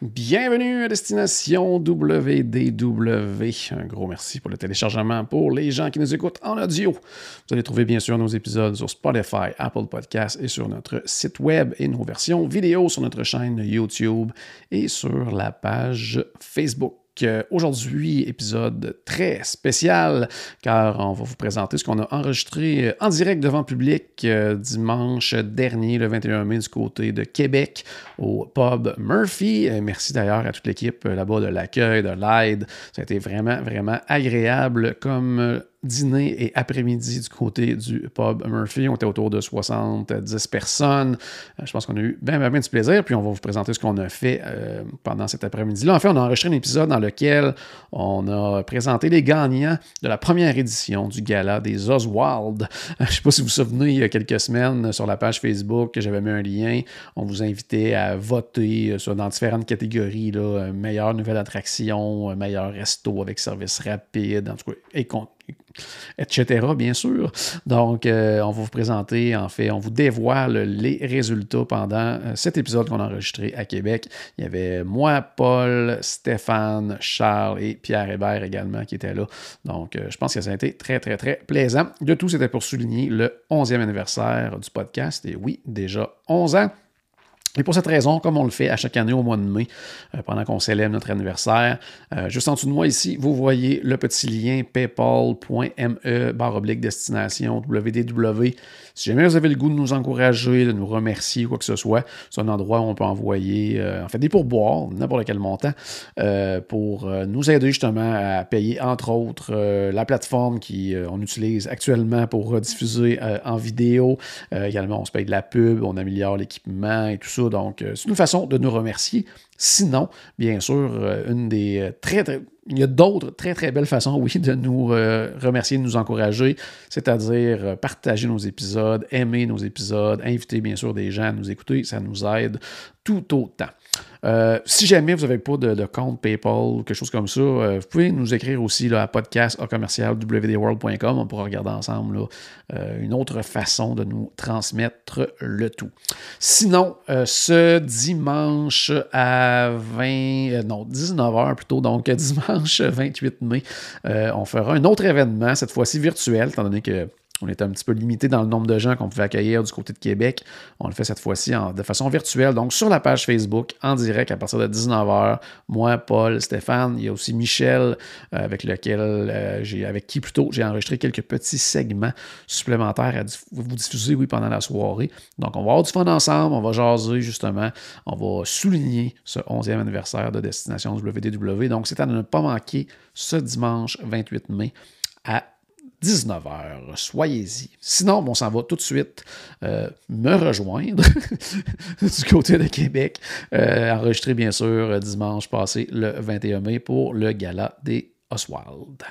Bienvenue à Destination WDW. Un gros merci pour le téléchargement pour les gens qui nous écoutent en audio. Vous allez trouver bien sûr nos épisodes sur Spotify, Apple Podcasts et sur notre site web et nos versions vidéo sur notre chaîne YouTube et sur la page Facebook. Aujourd'hui, épisode très spécial, car on va vous présenter ce qu'on a enregistré euh, en direct devant le public euh, dimanche dernier, le 21 mai, du côté de Québec, au pub Murphy. Euh, Merci d'ailleurs à toute l'équipe là-bas de l'accueil, de l'aide. Ça a été vraiment, vraiment agréable comme dîner et après-midi du côté du pub Murphy. On était autour de 70 personnes. Euh, Je pense qu'on a eu bien, bien, du plaisir. Puis on va vous présenter ce qu'on a fait euh, pendant cet après-midi-là. En fait, on a enregistré un épisode dans lequel on a présenté les gagnants de la première édition du gala des Oswald. Je ne sais pas si vous vous souvenez, il y a quelques semaines, sur la page Facebook, j'avais mis un lien. On vous invitait à voter euh, sur, dans différentes catégories. Là, euh, meilleure nouvelle attraction, euh, meilleur resto avec service rapide, en tout cas, et con- etc., bien sûr. Donc, euh, on va vous présenter, en fait, on vous dévoile les résultats pendant euh, cet épisode qu'on a enregistré à Québec. Il y avait moi, Paul, Stéphane, Charles et Pierre Hébert également qui étaient là. Donc, euh, je pense que ça a été très, très, très plaisant. De tout, c'était pour souligner le 11e anniversaire du podcast. Et oui, déjà 11 ans. Et pour cette raison, comme on le fait à chaque année au mois de mai, euh, pendant qu'on célèbre notre anniversaire, euh, juste en dessous de moi ici, vous voyez le petit lien paypal.me barre oblique destination www. Si jamais vous avez le goût de nous encourager, de nous remercier ou quoi que ce soit, c'est un endroit où on peut envoyer, euh, en fait, des pourboires, n'importe quel montant, pour nous aider justement à payer, entre autres, la plateforme qu'on utilise actuellement pour rediffuser euh, en vidéo. Également, on se paye de la pub, on améliore l'équipement et tout ça. Donc, euh, c'est une façon de nous remercier. Sinon, bien sûr, euh, une des euh, très, très. Il y a d'autres très, très belles façons, oui, de nous euh, remercier, de nous encourager, c'est-à-dire euh, partager nos épisodes, aimer nos épisodes, inviter bien sûr des gens à nous écouter, ça nous aide tout autant. Euh, si jamais vous n'avez pas de, compte PayPal quelque chose comme ça, vous pouvez nous écrire aussi là, à podcast commercial. On pourra regarder ensemble là, une autre façon de nous transmettre le tout. Sinon, ce dimanche à 20, euh, non, 19h plutôt, donc dimanche 28 mai, euh, on fera un autre événement, cette fois-ci virtuel, étant donné que on était un petit peu limité dans le nombre de gens qu'on pouvait accueillir du côté de Québec. On le fait cette fois-ci de façon virtuelle. Donc, sur la page Facebook, en direct à partir de 19h. Moi, Paul, Stéphane. Il y a aussi Michel, euh, avec lequel euh, j'ai, avec qui plutôt, j'ai enregistré quelques petits segments supplémentaires à vous diffuser, oui, pendant la soirée. Donc, on va avoir du fun ensemble. On va jaser, justement. On va souligner ce 11e anniversaire de Destination WDW. Donc, c'est à ne pas manquer ce dimanche 28 mai à 19h. Soyez-y. Sinon, on s'en va tout de suite euh, me rejoindre du côté de Québec, euh, enregistré bien sûr dimanche passé, le 21 mai, pour le gala des Oswald.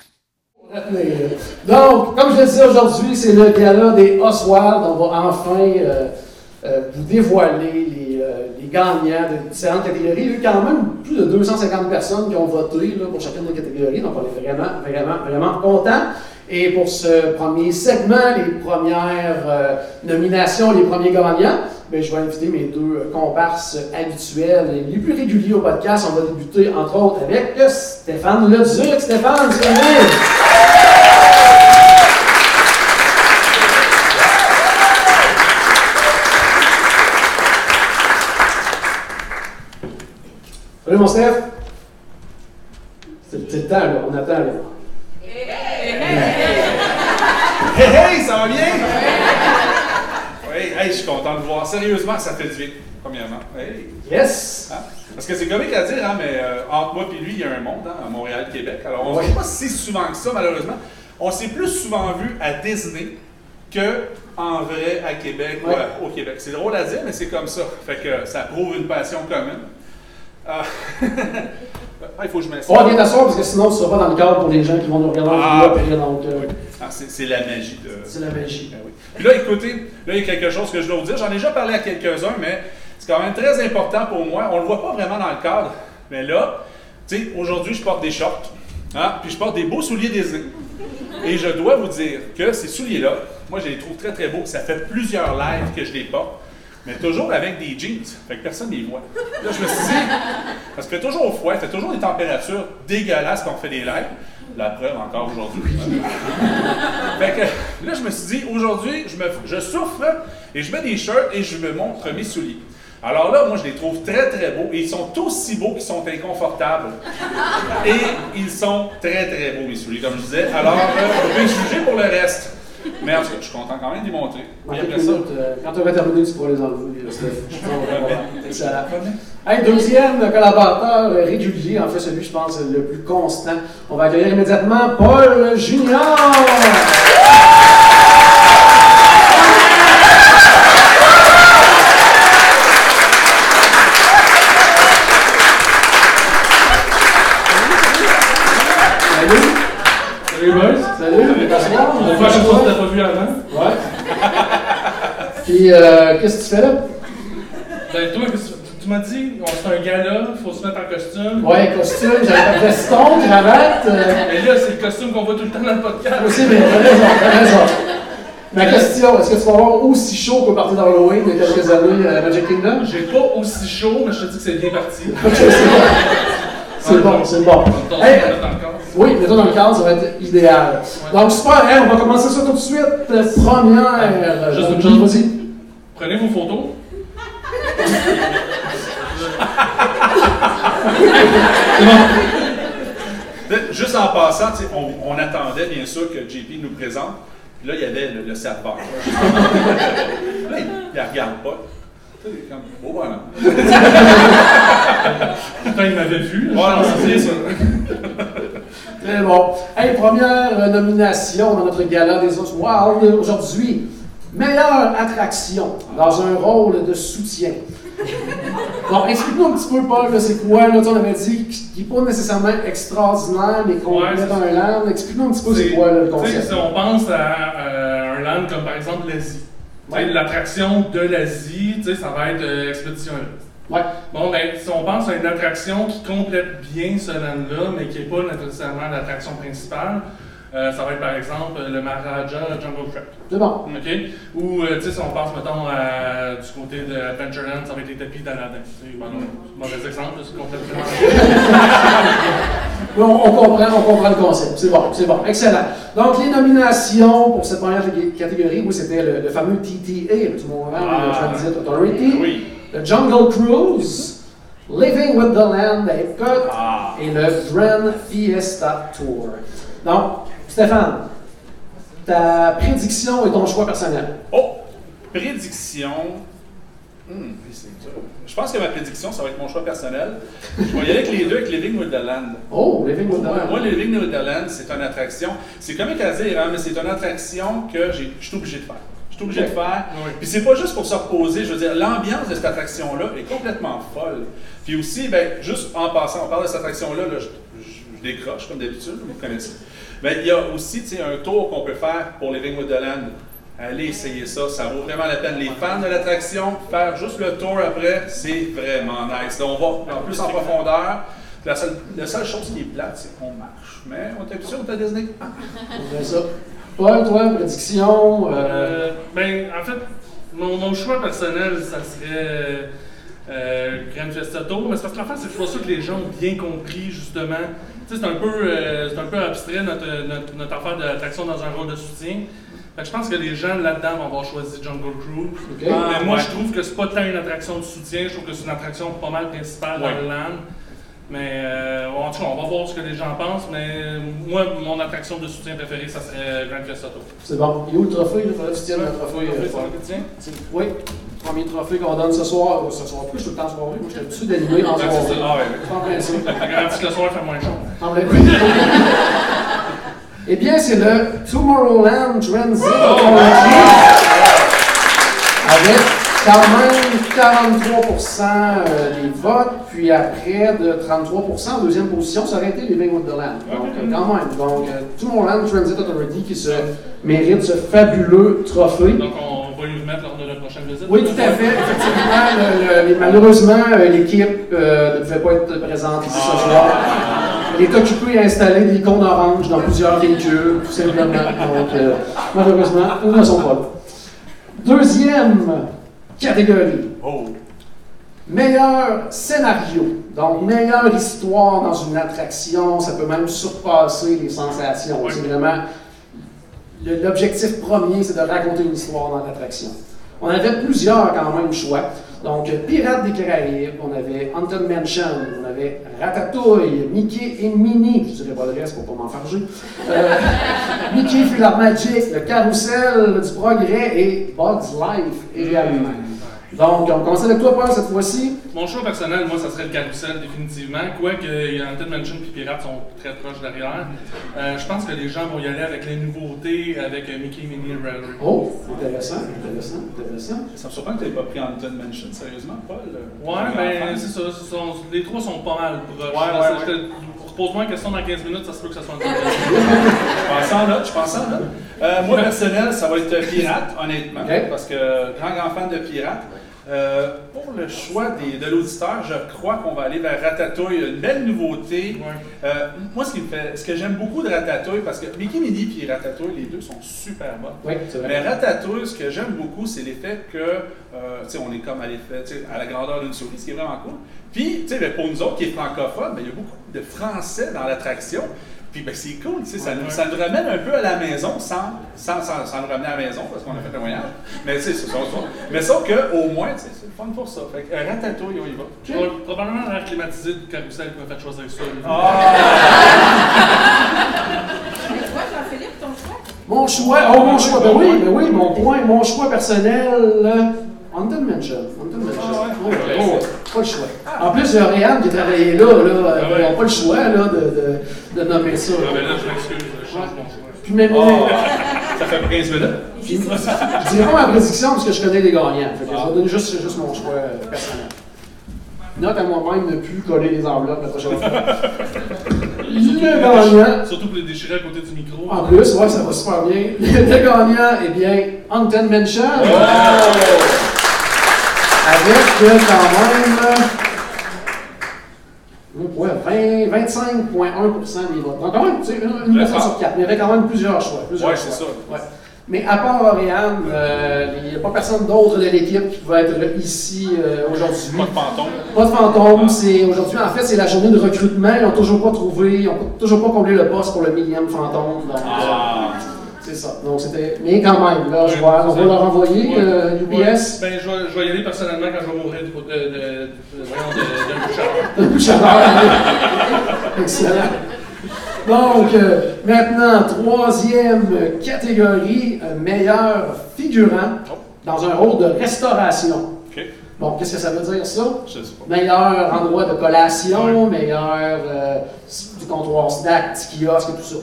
Donc, comme je le disais aujourd'hui, c'est le gala des Oswald. On va enfin euh, vous dévoiler les, gagnants de différentes catégories. Il y a eu quand même plus de 250 personnes qui ont voté pour chacune des catégories. Donc, on est vraiment, vraiment, vraiment contents. Et pour ce premier segment, les premières euh, nominations, les premiers gagnants, ben, je vais inviter mes deux euh, comparses habituels et les plus réguliers au podcast. On va débuter, entre autres, avec euh, Stéphane Leduc. Stéphane, tu Salut mon Steph. C'est le temps, là. On attend, là. Hey, hey, ça va bien? Oui, hey, je suis content de vous voir. Sérieusement, ça fait du bien, premièrement. Hey. Yes! Hein? Parce que c'est comique à dire, hein, mais euh, entre moi et lui, il y a un monde, hein, à Montréal-Québec. Alors, on ne Oui. voit pas si souvent que ça, malheureusement. On s'est plus souvent vu à Disney que en vrai à Québec ou à- au Québec. C'est drôle à dire, mais c'est comme ça. Fait que ça prouve une passion commune. Ah. Ah, il faut que je. On vient t'asseoir parce que sinon tu ne seras pas dans le cadre pour les gens qui vont nous regarder en Ah. Donc, euh, Ah, c'est la magie de. c'est la magie. Ben oui. Puis là, écoutez, là, il y a quelque chose que je dois vous dire. J'en ai déjà parlé à quelques-uns, mais c'est quand même très important pour moi. On ne le voit pas vraiment dans le cadre. Mais là, tu sais, aujourd'hui, je porte des shorts. Hein, puis je porte des beaux souliers Disney. Et je dois vous dire que ces souliers-là, moi, je les trouve très, très beaux. Ça fait plusieurs lives que je les porte. Mais toujours avec des jeans. Fait que personne ne les voit. Là, je me suis dit, parce fait toujours froid, il fait toujours des températures dégueulasses quand on fait des lives. La preuve encore aujourd'hui. Fait que là, je me suis dit, aujourd'hui, je, me- je souffre et je mets des shirts et je me montre mes souliers. Alors là, moi, je les trouve très, très beaux. Et ils sont aussi beaux qu'ils sont inconfortables. Et ils sont très, très beaux, mes souliers, comme je disais. Alors, euh, vous pouvez juger pour le reste. Mais en tout cas, je suis content quand même d'y quelques après ça, minutes, euh, quand tu auras terminé, tu pourras les enlever. euh, Steph. Je. Hey, deuxième collaborateur euh, régulier, en fait celui, je pense, le plus constant. On va accueillir immédiatement Paul Junior. Salut. Salut boys. Salut. T'asseoir? On va faire une fois que t'as pas vu avant. Ouais. Puis, euh, qu'est-ce que tu fais là? Ben toi, tu tu m'as dit, on c'est un gala, faut se mettre en costume. Ouais, costume, j'avais pas de veston, cravate. euh, Mais là, c'est le costume qu'on voit tout le temps dans le podcast. aussi, mais t'as raison, t'as raison. Ma question, est-ce que tu vas avoir aussi chaud qu'au party d'Halloween il y a quelques années à Magic Kingdom? J'ai pas aussi chaud, mais je te dis que c'est bien parti. Ok, c'est bon. C'est bon, c'est bon. Hey, le oui, mets-toi dans le cadre, ça va être idéal. Donc, super, hein, on va commencer ça tout de suite. Euh, Première. euh, Juste une chose. Vas-y. Prenez vos photos. Juste en passant, on, on attendait bien sûr que JP nous présente. Puis là, il y avait le, le serveur. là, il, il regarde pas. Comme, oh voilà. Putain, il m'avait vu. C'est ça. Très bon. Hey, première nomination dans notre gala des Os Wild aujourd'hui. Meilleure attraction dans un rôle de soutien. Bon, explique-nous un petit peu, Paul, c'est quoi, là, on avait dit, qui n'est pas nécessairement extraordinaire, mais qu'on Ouais, met dans un land. Explique-nous un petit peu c'est quoi là, le concept. si on pense à euh, un land comme par exemple l'Asie. Ouais. L'attraction de l'Asie, tu sais, ça va être euh. Ouais. Bon, ben, si on pense à une attraction qui complète bien ce land-là, mais qui n'est pas nécessairement l'attraction principale, euh, ça va être par exemple le Maharaja Jungle Trek. C'est bon. OK? Ou, euh, tu sais, si on pense, mettons, à- du côté de Adventureland, ça va être les tapis sais, ben, non, mauvais exemple, c'est complètement. On, on comprend, on comprend le concept. C'est bon, c'est bon. Excellent. Donc, les nominations pour cette première catégorie, oui, c'était le, le fameux TTA, le Tomorrowland Ah. Transit Authority. Oui. le Jungle Cruise, Living with the Land à Epcot Ah. et le Grand Fiesta Tour. Donc, Stéphane, ta prédiction et ton choix personnel. Oh! Prédiction. Hmm, c'est dur. Je pense que ma prédiction, ça va être mon choix personnel. Je vais y aller avec les deux, avec Living with the Land. Oh, Living with the Moi, Land. moi, Living with the Land, c'est une attraction. C'est comique à dire, hein, mais c'est une attraction que je suis obligé de faire. Je suis obligé de faire. Oui. Puis c'est pas juste pour se reposer. Je veux dire, l'ambiance de cette attraction-là est complètement folle. Puis aussi, ben, juste en passant, on parle de cette attraction-là, là, je, je- je décroche comme d'habitude, vous connaissez. Ben, il y a aussi tu sais, un tour qu'on peut faire pour with the Land. Allez essayer ça, ça vaut vraiment la peine. Les fans de l'attraction, faire juste le tour après, c'est vraiment nice. Là, on va en plus en profondeur. La seule, la seule chose qui est plate, c'est qu'on marche. Mais on est habitué, on est à Disney. On fait ça. Paul, toi, prédiction. euh, Euh, ben, en fait, mon, mon choix personnel, ça serait euh, Grand Fiesta Tour, mais c'est parce que l'affaire, c'est que je suis pas sûr que les gens ont bien compris, justement. Tu sais, c'est un, peu, euh, c'est un peu abstrait, notre, notre, notre affaire d'attraction dans un rôle de soutien. Fait que je pense que les gens là-dedans vont avoir choisi Jungle Cruise. OK. mais moi, ouais. je trouve que c'est pas tant une attraction de soutien, je trouve que c'est une attraction pas mal principale Ouais. dans le land. Mais euh, en tout cas, on va voir ce que les gens pensent, mais euh, moi, mon attraction de soutien préférée, ça serait Grand Fiesta Tour. C'est bon. Il est où le trophée? Il faudrait que tu tiennes le trophée. Trophée, euh, c'est le tien? Oui, premier trophée qu'on donne ce soir. Ce soir plus, tout le temps soirée. Moi, j'étais habitué d'animer en Ouais, c'est soirée. Ah ouais. En. Je garantis que le soir, fait moins chaud. Eh bien, c'est le Tomorrowland Transit Oh! Avec quand même 43% euh, des votes, puis après de 33 en deuxième position, ça aurait été Living Wonderland. Donc, euh, quand même. Donc, euh, Tomorrowland Transit Authority qui se mérite ce fabuleux trophée. Donc, on va lui remettre lors de la prochaine visite. Oui, tout à fait. Effectivement, le- le- malheureusement, l'équipe euh, ne pouvait pas être présente ici ce soir. Elle est occupée à installer des icônes oranges dans plusieurs véhicules, tout simplement. Donc, euh, malheureusement, ils ne sont pas là. Deuxième catégorie. Oh. Meilleur scénario. Donc, meilleure histoire dans une attraction. Ça peut même surpasser les sensations. Oui. C'est vraiment. L'objectif premier, c'est de raconter une histoire dans l'attraction. On avait plusieurs, quand même, choix. Donc, Pirates des Caraïbes, on avait Haunted Mansion, on avait Ratatouille, Mickey et Minnie, je dirais pas le reste pour pas m'enfarger. Euh, Mickey la Magic, le Carrousel du Progrès et Bugs Life également. Donc, on commence avec toi, Paul, cette fois-ci. Mon choix personnel, moi, ça serait le carrousel, définitivement. Quoique Haunted Mansion et Pirates sont très proches derrière. Euh, je pense que les gens vont y aller avec les nouveautés, avec euh, Mickey, Minnie et Railroad. Oh, intéressant, intéressant, intéressant. Ça me surprend que tu n'aies pas pris Haunted Mansion, sérieusement, Paul. Ouais, mais c'est ça, sont- les trois sont pas mal proches. Ouais, Là, ouais, ça, je te- Repose-moi une question dans 15 minutes, ça se peut que ça soit un peu. Je pense en note, je pense en. Euh, moi, personnel, ça va être Pirate, honnêtement, parce que grand, grand fan de Pirate. Euh, pour le choix des- de l'auditeur, je crois qu'on va aller vers Ratatouille, une belle nouveauté. Euh, moi, ce, qui me fait, ce que j'aime beaucoup de Ratatouille, parce que Mickey Minnie et Ratatouille, les deux sont super bons. Oui. Mais Ratatouille, ce que j'aime beaucoup, c'est l'effet que, euh, tu sais, on est comme à l'effet, à la grandeur d'une souris, ce qui est vraiment cool. Puis, tu sais, pour nous autres qui est francophone, ben, il y a beaucoup de français dans l'attraction. Puis, ben, c'est cool, tu sais, ça, nous, ça nous ramène un peu à la maison sans, sans, sans, sans nous ramener à la maison parce qu'on a fait un voyage. Mais, tu sais, c'est ça, ça. Mais sauf qu'au moins, tu sais, c'est le fun pour ça. Fait que euh, Ratatouille, on y va. Pro- Probablement l'air climatisé du carrousel qui m'a fait choisir ça. Et toi, Jean-Philippe, ton choix? Mon choix, oh mon choix, ben oui, ben oui, mon point, mon choix personnel, euh, Haunted Mansion. Haunted Mansion. Ah pas le choix. En plus, il y a Réal qui travaillait là, là, euh, Ah ouais. ils n'ont pas le choix là, de, de, de nommer ça. Ah, ben là, je m'excuse, je change mon choix. Puis même, Oh, ça fait 15 minutes. je dirais pas ma prédiction parce que je connais les gagnants. Fait que je vais donner juste, juste mon choix euh, personnel. Note à moi-même ne plus coller les enveloppes la prochaine fois. Le gagnant, Surtout pour les déchirer à côté du micro. en plus, ouais, ça va super bien. Le gagnant, eh bien, Haunted Mansion. Avec euh, quand même. euh, ouais, 20 25,1% des votes. Donc, quand même, tu sais, une, personne sur quatre. Mais il y avait quand même plusieurs choix. Plusieurs choix. c'est ça. Ouais. Mais à part Oriane, euh, il n'y a pas personne d'autre de l'équipe qui va être ici euh, aujourd'hui. Pas de fantôme. Pas de fantôme, c'est aujourd'hui, en fait, c'est la journée de recrutement. Ils n'ont toujours pas trouvé, ils n'ont toujours pas comblé le poste pour le millième fantôme. Donc, euh, Ah. C'est ça. Donc, c'était. Mais quand même, là, je on va leur envoyer Ouais. euh, Ouais. Ben, je vais, je vais y aller personnellement quand je vais mourir de, de, de, de-. Excellent. Donc, euh, maintenant, troisième catégorie, euh, meilleur figurant dans un rôle de restauration. Bon, qu'est-ce que ça veut dire, ça? Je sais pas. Meilleur endroit de collation, meilleur euh, du comptoir snack, petit kiosque et tout ça.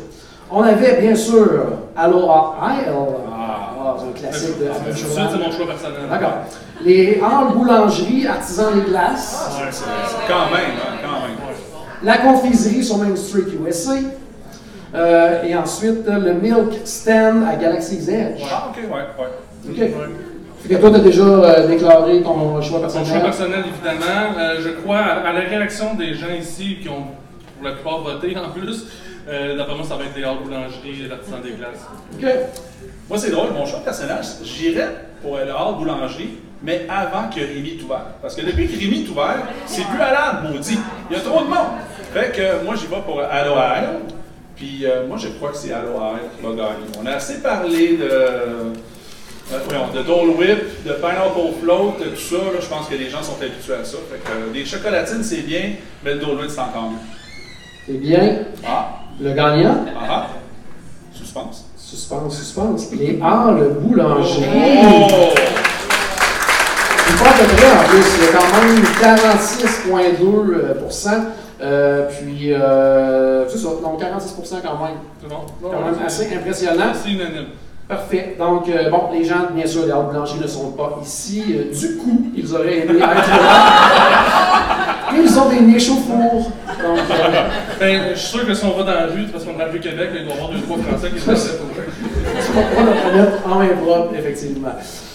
On avait bien sûr Aloha Isle. Ah. c'est un classique de de suite, c'est mon choix personnel. D'accord. Les halles boulangerie, artisans des glaces. Ouais, c'est- quand même, hein, quand même. La confiserie sur Main Street USA. Euh, et ensuite, le Milk Stand à Galaxy's Edge. Ah, ok, ouais, ouais. OK. Ouais. Fait que toi, tu as déjà euh, déclaré ton choix Mon choix personnel. personnel, évidemment. Euh, je crois à, à la réaction des gens ici qui ont, pour la plupart, voté en plus. Euh, D'après moi, ça va être les halles boulangeries et l'artisan des glaces. OK. Moi, c'est drôle, mon choix de personnage, j'irais pour le hall boulangerie, mais avant que Rémi est ouvert. Parce que depuis que Rémi est ouvert, c'est plus allable, maudit. Il y a trop de monde. Fait que moi, j'y vais pour Aloha Isle. Puis euh, moi, je crois que c'est Aloha qui va gagner. On a assez parlé de. euh, voyons, de Dole Whip, de Pineapple Float, tout ça, là, je pense que les gens sont habitués à ça. Fait que euh, des chocolatines, c'est bien, mais le Dole Whip, c'est encore mieux. C'est bien. Ah, Le gagnant? ah, ah. Suspense. Suspense, suspense. Les halles boulangerie. Oh! C'est pas près en plus. Il y a quand même 46,2%. Euh, puis, euh, c'est ça. Donc 46% quand même. C'est bon? Quand même assez impressionnant. C'est unanime. Parfait. Donc, euh, bon, les gens, bien sûr, des Halles Blanchers ne sont pas ici. Euh, du coup, ils auraient aimé être là. Ils ont des niches au four. Donc, euh, Ben, je suis sûr que si on va dans la rue, parce qu'on est dans le Québec, il doit y avoir deux, trois Français qui se passent pour tu pas le remettre en main propre, effectivement.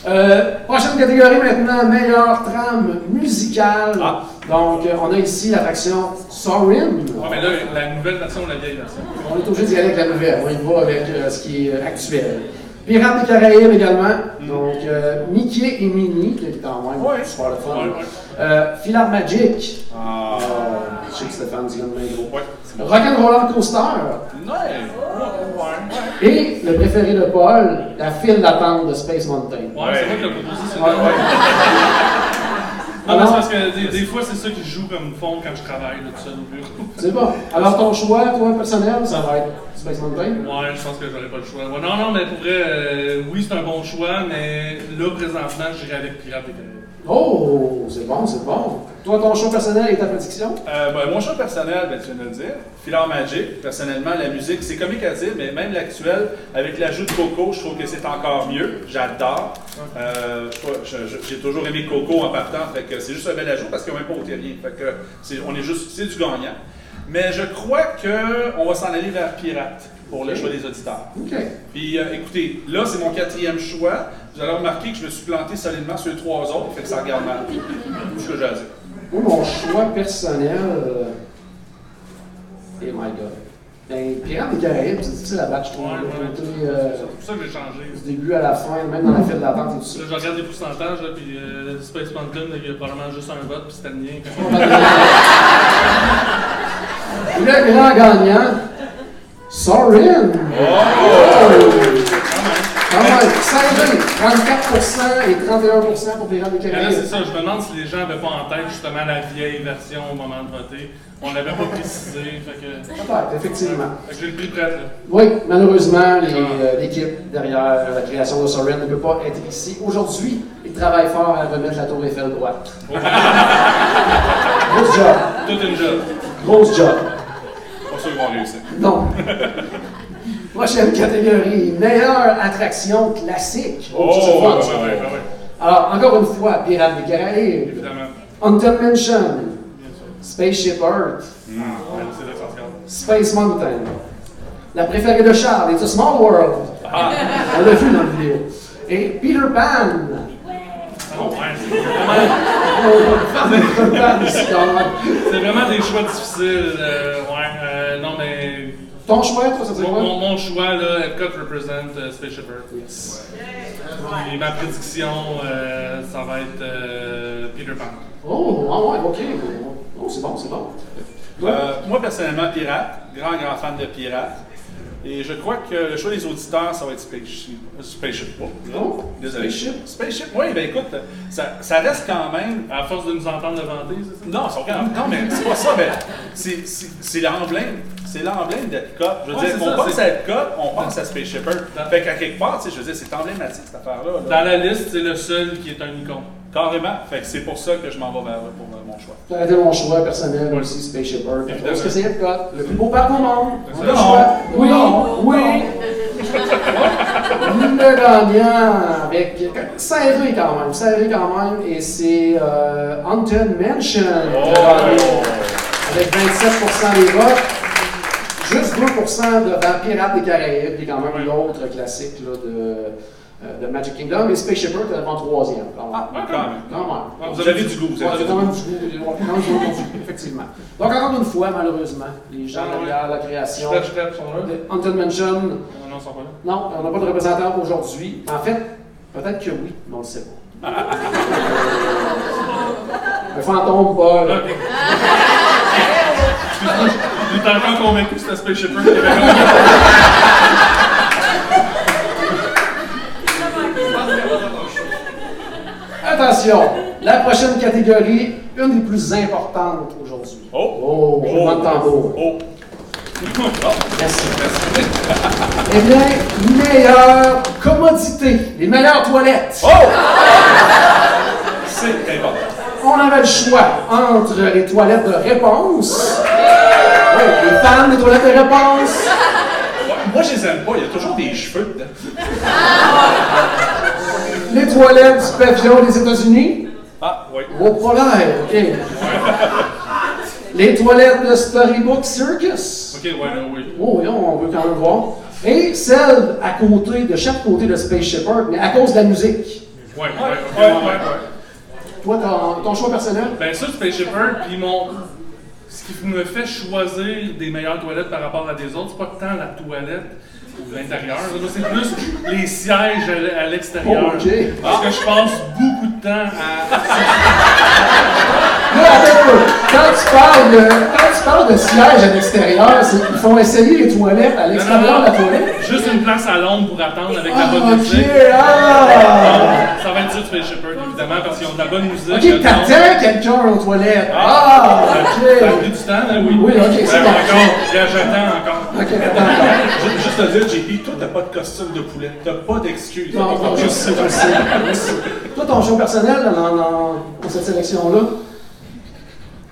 Euh, prochaine catégorie maintenant, meilleure trame musicale. Ah. Donc, euh, on a ici l'attraction Sorin. Ouais, mais là, la nouvelle version ou la vieille version? On est obligé d'y aller avec la nouvelle. On y va avec euh, ce qui est actuel. Pirates des Caraïbes également. Donc, euh, Mickey et Minnie, qui est quand même Ouais. super le fun. Ouais, ouais. Euh, Philhar Magic. Ah. Je sais que Stéphane dit comme gros. Ouais, bon. Rock'n'Roller Coaster. Ouais. Et le préféré de Paul, la file d'attente de Space Mountain. Ouais, c'est vrai que le proposé, c'est Non, mais c'est Alors- parce que des, des fois, c'est ça qui joue comme fond quand je travaille, là, tout seul au bureau. C'est bon. Alors, ton choix, toi, personnel, ça va être Space Mountain? Ouais, je pense que j'aurais pas le choix. Ouais, non, non, mais pour vrai, euh, oui, c'est un bon choix, mais là, présentement, j'irai avec Pirates des Caraïbes. Oh, c'est bon, c'est bon. Toi, ton choix personnel et ta prédiction? Euh, ben, mon choix personnel, ben, tu viens de le dire. Philhar Magic, personnellement, la musique, c'est comique à dire, mais même l'actuel, avec l'ajout de Coco, je trouve que c'est encore mieux. J'adore. Euh, J'ai toujours aimé Coco en partant, fait que c'est juste un bel ajout parce n'ont même pas ôté rien. Fait que on est juste, c'est du gagnant. Mais je crois qu'on va s'en aller vers Pirate pour le choix des auditeurs. OK. Puis euh, écoutez, là c'est mon quatrième choix. Vous allez remarquer que je me suis planté solidement sur les trois autres, fait que ça regarde mal. Tout ce que j'ai à dire. Moi, mon choix personnel. Euh... Oh my god. Ben, Pirates des Caraïbes, c'est difficile à battre, je trouve. Ouais, le ouais. côté, C'est euh, pour ça que j'ai changé. du début à la fin, même dans la file d'attente et tout ça. Là, je regarde les pourcentages, là, puis euh, Space Mountain, il y a probablement juste un vote, puis c'était le mien. Le grand gagnant, Sorin. Oh! Quand même, 16, 34% et 31% pour Pirates des là, c'est Caraïbes. ça, je me demande si les gens n'avaient pas en tête justement la vieille version au moment de voter. On l'avait pas précisé, fait que. Peut-être, effectivement. J'ai le prix prêt, là. Oui, malheureusement, euh, l'équipe derrière la création de Sorin ne peut pas être ici. Aujourd'hui, ils travaillent fort à remettre la tour Eiffel droite. Grosse job. Tout une job. Grosse job. Pas sûr qu'ils vont réussir. Donc, prochaine catégorie, meilleure attraction classique. Oh, ouais, ouais, ouais, ouais. Alors, encore une fois, Pirates des Caraïbes, Évidemment. Haunted Mansion, Bien sûr. Spaceship Earth, regarde. Space Mountain. La préférée de Charles, It's a Small World. Ah. On l'a vu dans la vidéo. Et Peter Pan. Ah, ouais, c'est vraiment, des choix difficiles. euh, ouais. Ton choix, toi, ça serait Mon, quoi? mon- mon choix, là, Epcot represent euh, Spaceship Earth. Puis ma prédiction, euh, ça va être euh, Peter Pan. Oh, ah ouais, ok. Oh, c'est bon, c'est bon. Euh, moi, personnellement, Pirate, grand, grand fan de Pirate. Et je crois que le choix des auditeurs, ça va être Spaceship. Spaceship, oh, Oh, désolé. Spaceship? Spaceship, oui, ben écoute, ça, ça reste quand même. À force de nous entendre le vanter, c'est ça? Non, c'est pas- non, mais c'est pas ça, mais c'est- c'est c'est l'emblème. C'est l'emblème d'Epcot. Je veux Ouais, dire, on ça, pense à Epcot, on pense à Spaceship Earth. Fait qu'à quelque part, tu sais, je veux dire, c'est emblématique cette affaire-là. là. Dans la liste, c'est le seul qui est un icône. Carrément. Fait que c'est pour ça que je m'en vais vers là pour euh, choix. Ça a été mon choix personnel aussi, Spaceship Earth. Évidemment. Parce que c'est Epcot, le plus beau parc au monde. On a choix. Non. Oui, Non. oui. Le gagnant avec serré quand même, serré quand même, et c'est euh, Haunted Mansion gagné avec 27% des votes. Juste 2% devant Pirates des Caraïbes, qui est quand même l'autre classique là, de, de Magic Kingdom, et Spaceship Earth est devant troisième. Quand. Ah, quand même. Quand même. Vous avez du goût, vous avez quand même du goût, effectivement. Donc, encore une fois, malheureusement, les gens Ah, derrière la création Haunted Mansion, Non, non, pas là. non, on n'a pas de représentant aujourd'hui. En fait, peut-être que oui, mais on ne le sait pas. Le fantôme, pas. Excuse-moi, j'étais encore convaincu que c'était Spaceship Earth qui avait gagné. Attention, la prochaine catégorie, une des plus importantes aujourd'hui. Oh! Oh, je demande tambour. Oh! Merci. Eh bien, meilleure commodité, les meilleures toilettes. Oh! C'est important. On avait le choix entre les toilettes de réponse, oui, les fans des toilettes de réponse, moi, je les aime pas. Il y a toujours des cheveux dedans. Les toilettes du pavillon des États-Unis? Ah, oui. Pas l'air, OK. Les toilettes de Storybook Circus? Ok, ouais, oui. Oh oui, on veut quand même voir. Et celle à côté, de chaque côté de Space Earth, mais à cause de la musique. Ouais, ouais, ouais, ouais, ouais. Toi, ton, ton choix personnel? Ben ça, Spaceship Earth, puis mon... Ce qui me fait choisir des meilleures toilettes par rapport à des autres, c'est pas tant la toilette ou l'intérieur, c'est plus les sièges à, l'extérieur. Oh. Parce que je passe beaucoup de temps à... Là. Quand tu parles de, quand tu parles de siège à l'extérieur, qu'ils font essayer les toilettes à l'extérieur de la toilette? Juste une place à l'ombre pour attendre avec la Ah, bonne ok, musique. ah! Ça va être ça, Spaceship Earth, évidemment, parce qu'ils ont de la bonne musique. Ok, t'attends quelqu'un aux toilettes. Ah, Ça a ok. pris du temps, là, oui. Oui, ok, c'est bon. J'attends encore. Ok, attends, attends. Juste, te dire, JP, toi, t'as pas de costume de poulet. T'as pas d'excuses. Non, non, je sais, je. Toi, ton choix personnel dans, dans, dans cette sélection-là,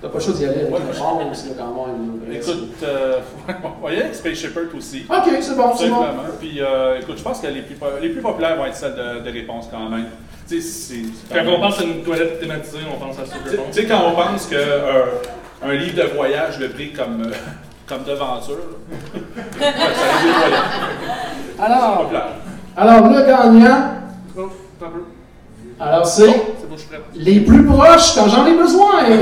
t'as pas le choix d'y aller avec Ouais, une réponse, là, quand même. Écoute, euh, on va y aller avec Spaceship Earth aussi. Ok, c'est bon, c'est bon. Puis, euh, écoute, je pense que les plus, les plus populaires vont être celles de, de réponse quand même. Tu sais, Quand on pense à une toilette thématisée, on pense à ça. Tu sais- tu sais, quand on pense que euh, un livre de voyage le pris comme, euh, comme devanture. Alors, alors le gagnant, Oh, alors c'est C'est bon, je suis prêt. les plus proches quand j'en ai besoin. Je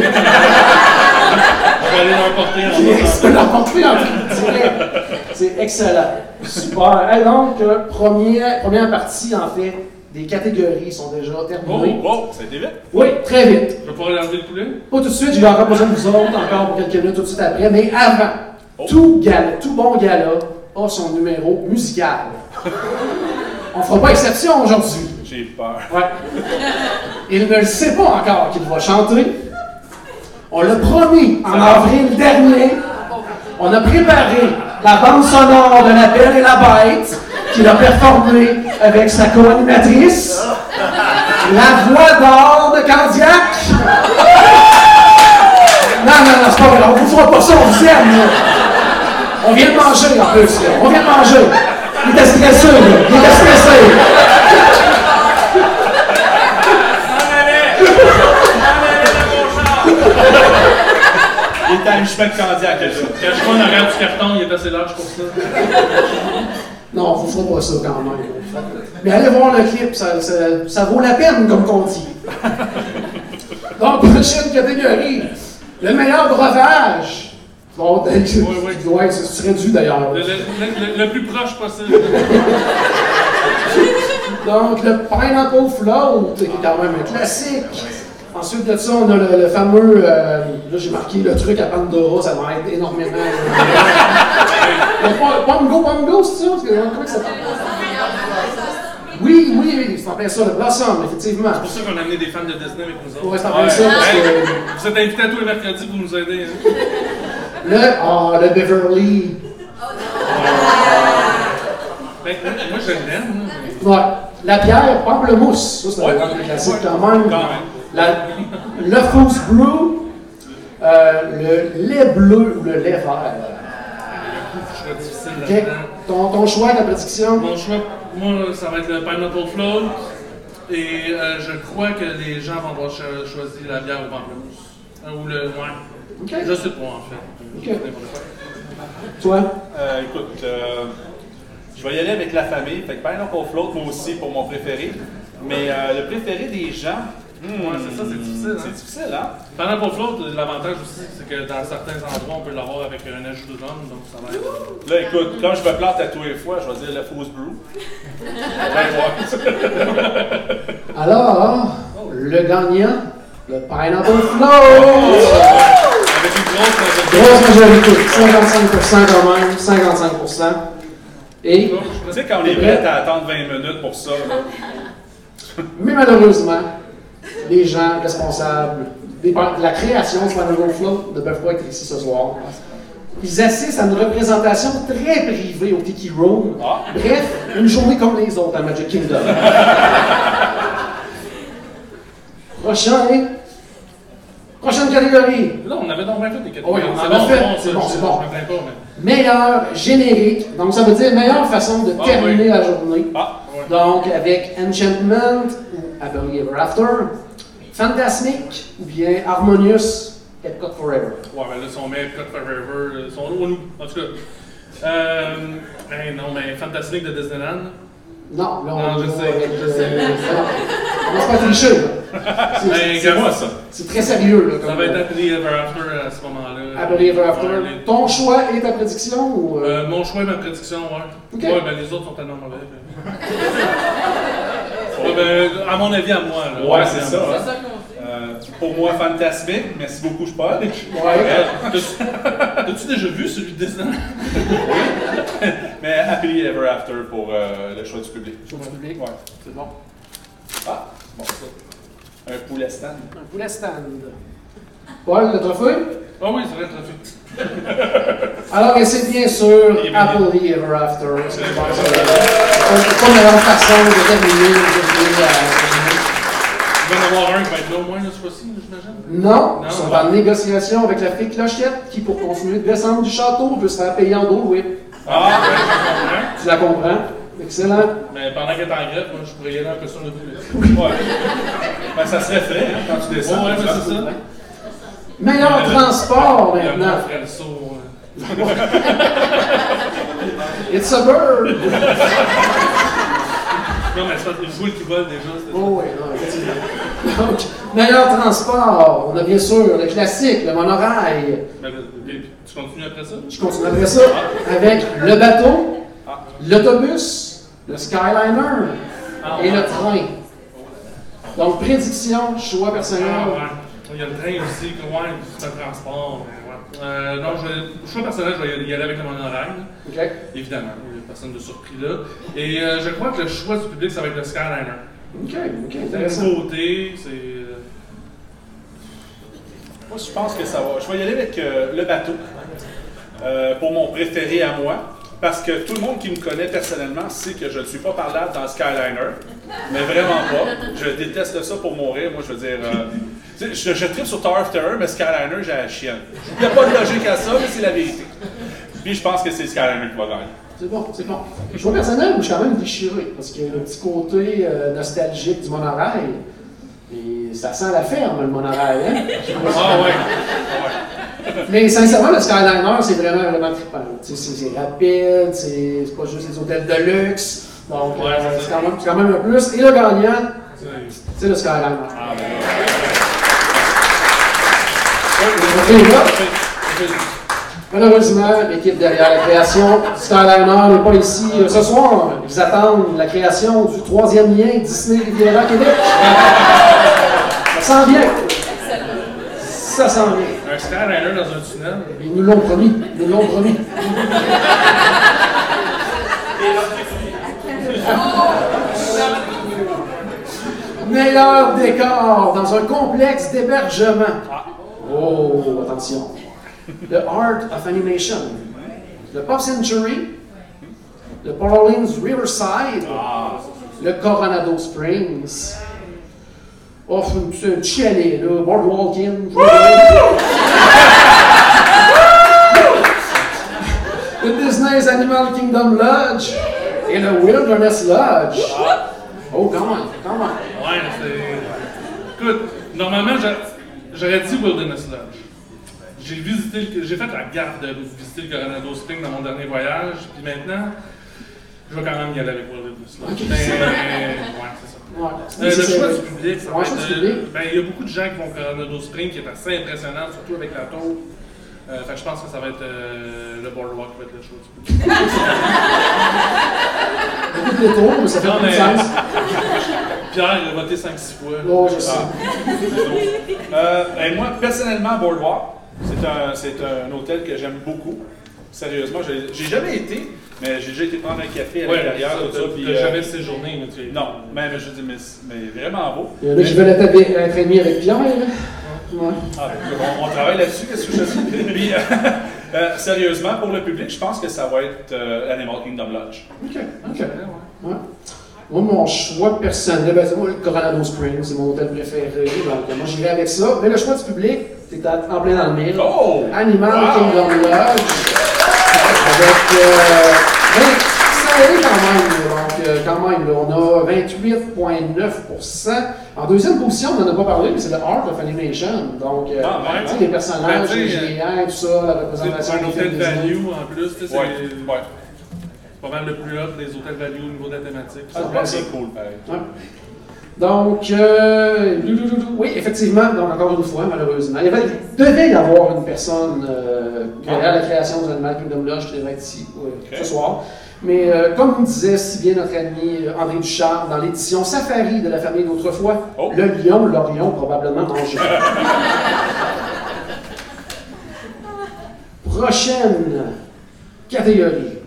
vais aller l'emporter en Je. C'est excellent. Super. Et donc, euh, première, première partie, en fait, des catégories sont déjà Oh, terminées. oh, ça a été vite. Oui, très vite. Je vais pouvoir enlever le poulet. Pas tout de suite, j'ai encore besoin de vous autres, encore pour quelques minutes tout de suite après, mais avant, tout, gala, tout bon gala a son numéro musical. On fera pas exception aujourd'hui. J'ai peur. Ouais. Il ne le sait pas encore qu'il va chanter. On l'a promis en avril dernier. On a préparé la bande sonore de La Belle et la Bête qu'il a performée avec sa co-animatrice. La voix d'or de Candiac. Non, non, non, c'est pas vrai. On vous fera pas ça, on vous aime. On vient de manger en plus. là. On vient de manger. Il était stressé, là. Il était stressé. Il est temps que je mette candidac, là. Quand je prends en arrière du carton, il est assez large pour ça. Non, on vous fera pas ça quand même. Mais allez voir le clip, ça, ça- ça vaut la peine, comme qu'on dit. Donc, prochaine catégorie. Le meilleur breuvage. Bon, ben, oui. ouais, ça serait dû d'ailleurs. Le, le- le- le plus proche possible. Donc, le Pineapple Float, qui est quand même un classique. Ensuite de ça, on a le, fameux. euh, là, j'ai marqué le truc à Pandora, ça m'aide énormément. Pomgo, Pomgo, c'est ça? Parce que, comment ça s'appelle? Oui, oui, oui, c'est en plein ça, le Blossom, effectivement. C'est pour ça qu'on a amené des fans de Disney avec nous autres. Ouais, c'est en plein ça, parce que. Vous êtes invités à tous les mercredis pour nous aider. hein. Le, ah, le Beverly. Ben, moi, je l'aime. Ouais. La bière pamplemousse. Ça, c'est un Ouais. classique quand même. Quand même. La- le Foose Brew. euh, le lait bleu ou le lait vert. Je serais difficile Ok. là-dedans. Ton, ton choix, ta prédiction? Mon choix, moi, ça va être le Pineapple Float. Et euh, je crois que les gens vont avoir cho- choisi la bière au pamplemousse. Euh, Ou le. Ouais. Ok. Je sais pas, en fait. Toi? Euh, écoute, euh, je vais y aller avec la famille. Fait que Pineapple Float, moi aussi, pour mon préféré. Mais euh, le préféré des gens. hmm, Ouais, c'est ça, c'est difficile, hein. C'est difficile, hein? Pineapple Float, l'avantage aussi, c'est que dans certains endroits, on peut l'avoir avec un ajout de rhum, donc ça va être. Là, écoute, comme je me plante à tous les fois, je vais dire le Fausse Brew. Alors, le gagnant, le Pineapple Float! Grosse majorité. Grosse majorité, 55% quand même, 55%. Et, Tu sais, quand on est prêt à attendre 20 minutes pour ça, là, mais malheureusement, les gens responsables de la création de Pineapple Float ne peuvent pas être ici ce soir. Ils assistent à une représentation très privée au Tiki Room. Ah. Bref, une journée comme les autres à Magic Kingdom. Prochain. Prochaine catégorie. Là, on avait donc bien fait des catégories. Oui, on en c'est a bon, fait. C'est bon, c'est bon. Meilleur générique. Donc, ça veut dire meilleure façon de Ah, terminer la journée. Ah. Donc, avec Enchantment ou Happily Ever After, Fantasmic ou bien Harmonious, Epcot Forever. Ouais, mais là, si on met Epcot Forever, ils sont nous. En tout cas. Euh. ben non, mais Fantastic de Disneyland. Non, là, on Non, je va sais, avec, je sais. euh, on commence pas à tricher, là. C'est- Ben, c'est- moi ça. C'est très sérieux, là. Ça Comme, va être euh, Happily Ever After à ce moment-là. Happily Ever After. Ouais, les- Ton choix et ta prédiction ou. euh, Euh, mon choix et ma prédiction, ouais. Ok. Ouais, ben les autres sont tellement mauvais. ouais, ben, à mon avis, à moi. Là. Ouais, c'est ça. C'est ça qu'on dit. Euh, pour moi, fantasmique. Merci beaucoup, je parle. Ouais. T'as- T'as-tu déjà vu celui de Disneyland? Mais Happily Ever After pour euh, le choix du public. Choix du public. Ouais. C'est bon. Ah, bon, ça. Un poulet stand. Un poulet stand. Paul, le trophée? Ah oui, c'est vrai, t'as fait. Alors, et c'est bien sûr. Happily Ever After. C'est la meilleure façon de terminer de terminer la- Il va y en avoir un qui va être là au moins, ce fois-ci, j'imagine. Non, ils sont en négociation avec la fée Clochette qui, pour continuer de descendre du château, veut se faire payer en dos, oui. Ah, ouais, je comprends. Tu la comprends? Excellent. Mais pendant qu'elle est en grève, moi, je pourrais y aller un peu sur le poulet. Ouais. Ben, ça serait frais hein, quand tu descends. Ouais, ouais, c'est ça. Meilleur transport maintenant. euh. It's a bird! Non, mais c'est pas une boule qui vole déjà. Oh oui, non, effectivement. Donc, meilleur transport, on a bien sûr le classique, le monorail. Ben, tu continues après ça? Je continue après ça avec le bateau, l'autobus, le Skyliner Ah, et ouais. le train. Donc, prédiction, choix Ah, personnel. ouais. Il y a le train aussi, ouais, c'est un transport. Euh, non, je choix personnel, je vais y aller avec le monorail. OK. Évidemment, personne de surpris là. Et euh, je crois que le choix du public, ça va être le Skyliner. OK, OK, C'est une intéressant. nouveauté, c'est. euh, Moi, je pense que ça va. Je vais y aller avec euh, le bateau euh, pour mon préféré à moi. Parce que tout le monde qui me connaît personnellement sait que je ne suis pas parlable dans Skyliner. Mais vraiment pas. Je déteste ça pour mourir. Moi, je veux dire. euh, je, je tripe sur Tower of Terror, mais Skyliner, j'ai la chienne. Il n'y a pas de logique à ça, mais c'est la vérité. Puis je pense que c'est Skyliner qui va gagner. C'est bon, c'est bon. Choix personnel, je suis quand même déchiré parce qu'il y a le petit côté euh, nostalgique du monorail. Et ça sent la ferme, le monorail, hein? Ah ouais. Mais sincèrement, le Skyliner, c'est vraiment, vraiment trippant. C'est rapide, c'est pas juste les hôtels de luxe. Donc, Ouais, euh, c'est quand, même- c'est quand même un plus. Et le gagnant, C'est- le Skyliner. Ah, ben là, Malheureusement, l'équipe derrière la création du n'est pas ici euh, ce soir. Ils attendent la création du troisième lien Disney Riviera Québec. Ça sent bien. Ça sent bien. Un Skyliner dans un tunnel. Ils nous l'ont promis. Ils nous l'ont promis. Meilleur décor dans un complexe d'hébergement. Oh, attention. The Art of Animation. Le Pop Century. Le Port Orleans Riverside. Le Coronado Springs. Oh, c'est un petit chalet, là. Boardwalking. le Disney's Animal Kingdom Lodge. Et le Wilderness Lodge. Oh, come on, come on. Ouais, c'est. Écoute, normalement, j'a- j'aurais dit Wilderness Lodge. J'ai visité, j'ai fait la garde de visiter le Coronado Spring dans mon dernier voyage, puis maintenant, je vais quand même y aller avec Wilderness Lodge. Ok. Mais, ouais, c'est ça. Ouais. Euh, le choix du public, ça Ouais, va être, euh, ben, il y a beaucoup de gens qui vont au Coronado Spring, qui est assez impressionnant, surtout avec la tour. Euh, fait que je pense que ça va être euh, le Boardwalk qui va être le choix du public. Beaucoup de détours, mais ça fait Non, mais- sens. Pierre, il a voté 5-6 fois. Oh, je sais. Euh, et moi, personnellement, Boardwalk, c'est un, c'est un hôtel que j'aime beaucoup. Sérieusement, j'ai j'ai jamais été, mais j'ai déjà été prendre un café à Ouais, l'intérieur, ça, tout ça. puis, euh, jamais séjourné, mais tu es. Non, mais, mais je dis, mais, mais vraiment beau. Et là, je vais être avec- être ami avec Pierre. Ouais. Ah, on, on travaille là-dessus, qu'est-ce que je dis? Puis, euh, euh, sérieusement, pour le public, je pense que ça va être euh, Animal Kingdom Lodge. OK, OK. Ouais. Moi, mon choix personnel, ben, c'est moi, le Coronado Springs, c'est mon hôtel préféré. Donc, moi, j'irai avec ça. Mais le choix du public, c'est en plein dans le mille. Oh! Animal Wow! Kingdom Lodge. Avec. Euh, ben, ça allait quand même. Donc, euh, quand même, là, on a 28,9% En deuxième position, on n'en a pas parlé, mais c'est le Art of Animation. Donc, euh, Ah, ouais, tu sais, ouais. les personnages, Ben, les géants, tout ça, la C'est représentation un des hôtel value en plus, tu sais, c'est Ouais, ouais. c'est pas mal le plus haut des hôtels value au niveau de la thématique. Ah, Ouais, c'est cool, pareil. Ouais. Donc, euh, oui, effectivement, donc encore une fois, malheureusement, il y avait- il devait y avoir une personne euh, derrière la création de l'Animal Kingdom Lodge qui devait être ici euh, ce soir. Mais euh, comme nous disait si bien notre ami André Ducharme dans l'édition Safari de la famille d'autrefois, Oh. le lion, l'orion probablement mangé. Prochaine catégorie.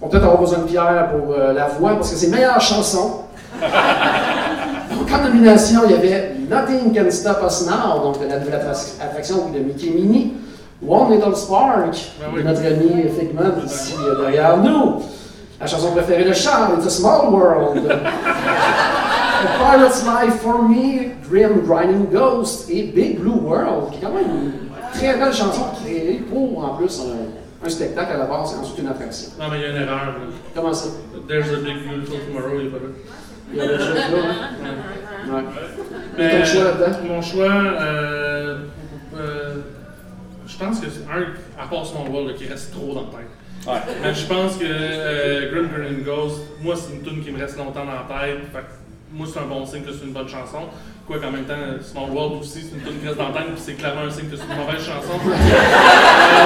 On va peut-être avoir besoin de Pierre pour la voix parce que c'est meilleure chanson. donc en nomination, il y avait Nothing Can Stop Us Now, donc de la nouvelle attra- attraction de Mickey Mini. One Little Spark, Ben oui. de notre ami Figment ici euh, derrière nous. La chanson préférée de Charles, It's a Small World. A Pilot's Life for Me, Grim Grinding Ghost et Big Blue World, qui est quand même une très belle chanson créée pour en plus un, un spectacle à la base et ensuite une attraction. Non, mais il y a une erreur. là. Comment ça? There's a big beautiful tomorrow, il est pas là. Il y a déjà là, hein? Ouais. Mais, ton choix là-dedans? Mon choix, euh, euh, je pense que c'est un, à part Small World, là, qui reste trop dans la tête. Ouais. Mais je pense que euh, Grim Grinning Ghost, moi, c'est une tune qui me reste longtemps dans la tête. Fait que moi, c'est un bon signe que c'est une bonne chanson. Quoi qu'en même temps, Small World aussi, c'est une tune qui reste dans la tête, puis c'est clairement un signe que c'est une mauvaise chanson.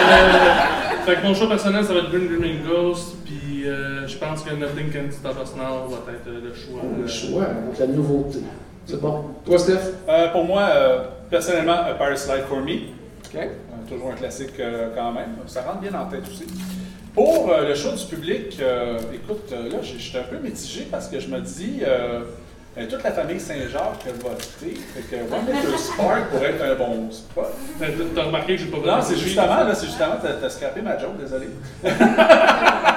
Euh, fait que mon choix personnel, ça va être Grim Grinning Ghost, puis euh, je pense que Nothing Can Stop Us Now va être euh, le choix. Le euh, choix, donc la nouveauté. C'est bon. Toi, Steph? Euh, pour moi, euh, personnellement, A Paris Life for Me. OK. Euh, toujours un classique euh, quand même. Ça rentre bien en tête aussi. Pour euh, le choix du public, euh, écoute, euh, là, suis un peu mitigé parce que je me dis, euh, euh, toute la famille Saint-Jacques va voter. Fait que One Little Spark pourrait être un bon spot. T'as t'as remarqué que j'ai pas Non, c'est justement, là, c'est justement, t'as, t'as scrappé ma joke, désolé.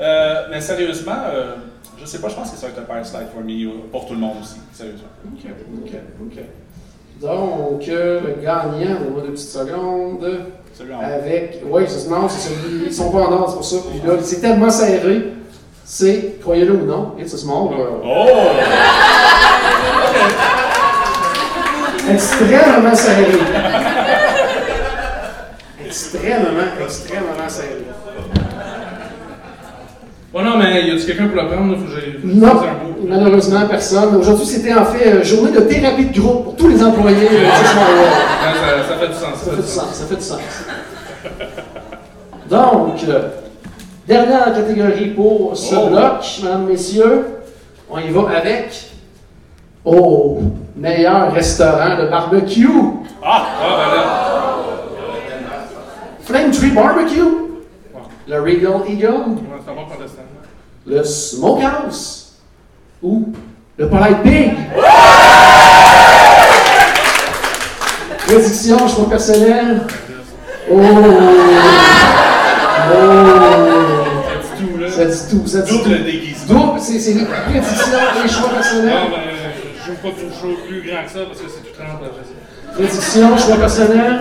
Euh, mais sérieusement, euh, je sais pas, je pense que ça va être un Paris Life for Me euh, pour tout le monde aussi, sérieusement. OK, OK, OK. Donc, euh, le gagnant, donne-moi deux petites secondes. Celui en Avec. Oui, c'est- non, c'est celui. Ils sont pas en ordre, c'est pour ça. Puis là, c'est tellement serré. C'est, croyez-le ou non, It's a Small World. Oh! Extrêmement serré. extrêmement, extrêmement serré. Ouais, non, mais y a-tu quelqu'un pour le prendre? là? Faut que faut Non, un malheureusement, personne. Aujourd'hui, c'était en fait euh, journée de thérapie de groupe pour tous les employés de. Ouais, ça, ça fait du sens. Ça fait du sens, ça fait du sens. Donc, euh, dernière catégorie pour ce Oh. bloc, mesdames, messieurs. On y va avec. Oh, meilleur restaurant de barbecue. Ah! Ah, ben là. Flame Tree Barbecue. Le Regal Eagle. Ouais, c'est un bon contestant. Le Smokehouse. Ou le Polite Pig. Prédiction, choix personnel. Oh! Oh! Ça dit tout, là. Ça dit tout, ça dit tout. Double déguisement. Double, c'est les prédictions, les choix Non, personnels. ben, je joue pas show plus grand que ça parce que c'est tout 30 là, je sais. Prédiction, choix personnel.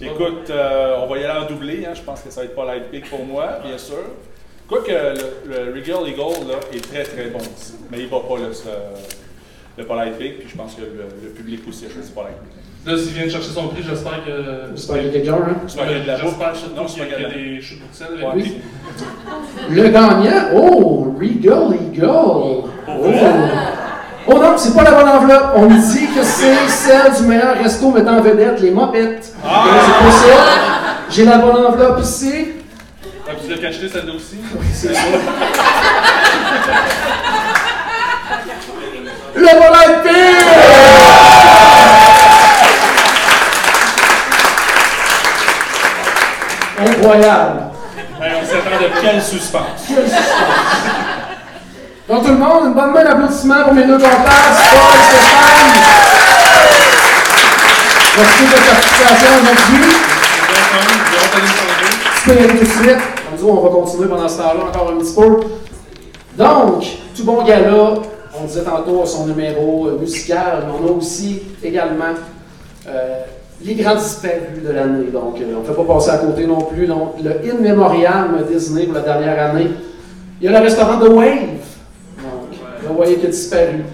Écoute, euh, on va y aller en doublé, hein, je pense que ça va être pas pick pour moi, bien sûr. Quoique le, le Regal Eagle là, est très très bon aussi, mais il va pas le, le, le Polite Pig, puis je pense que le, le public aussi a choisi Polite Pig. Là, s'il vient de chercher son prix, j'espère que. J'espère qu'il y a quelqu'un, hein? J'espère qu'il y a de la bouffe. J'espère surtout Non, j'espère qu'il y a des choux de Bruxelles Ouais. avec Oui. Le gagnant, oh, Regal Eagle. Oh. Oh non, c'est pas la bonne enveloppe. On me dit que c'est celle du meilleur resto mettant en vedette les mopettes. Ah! C'est pas ça. J'ai la bonne enveloppe ici. Ah, tu l'as cacheté celle-là aussi? C'est ça. Le Pig! Incroyable. Hey, on s'attend de Quel suspense! Quel suspense. Donc tout le monde, une bonne main d'applaudissements pour mes deux comptables, Paul et Stéphane. Merci de votre participation aujourd'hui. Tu peux y aller tout de suite. On va continuer pendant ce temps-là encore un petit peu. Donc, tout bon gala, on disait tantôt son numéro euh, musical, mais on a aussi également euh, les grands disparus de l'année. Donc, euh, on ne fait pas passer à côté non plus. Donc, le In Memoriam Disney pour la dernière année. Il y a le restaurant The Wave. Donc, The Wave qui a disparu.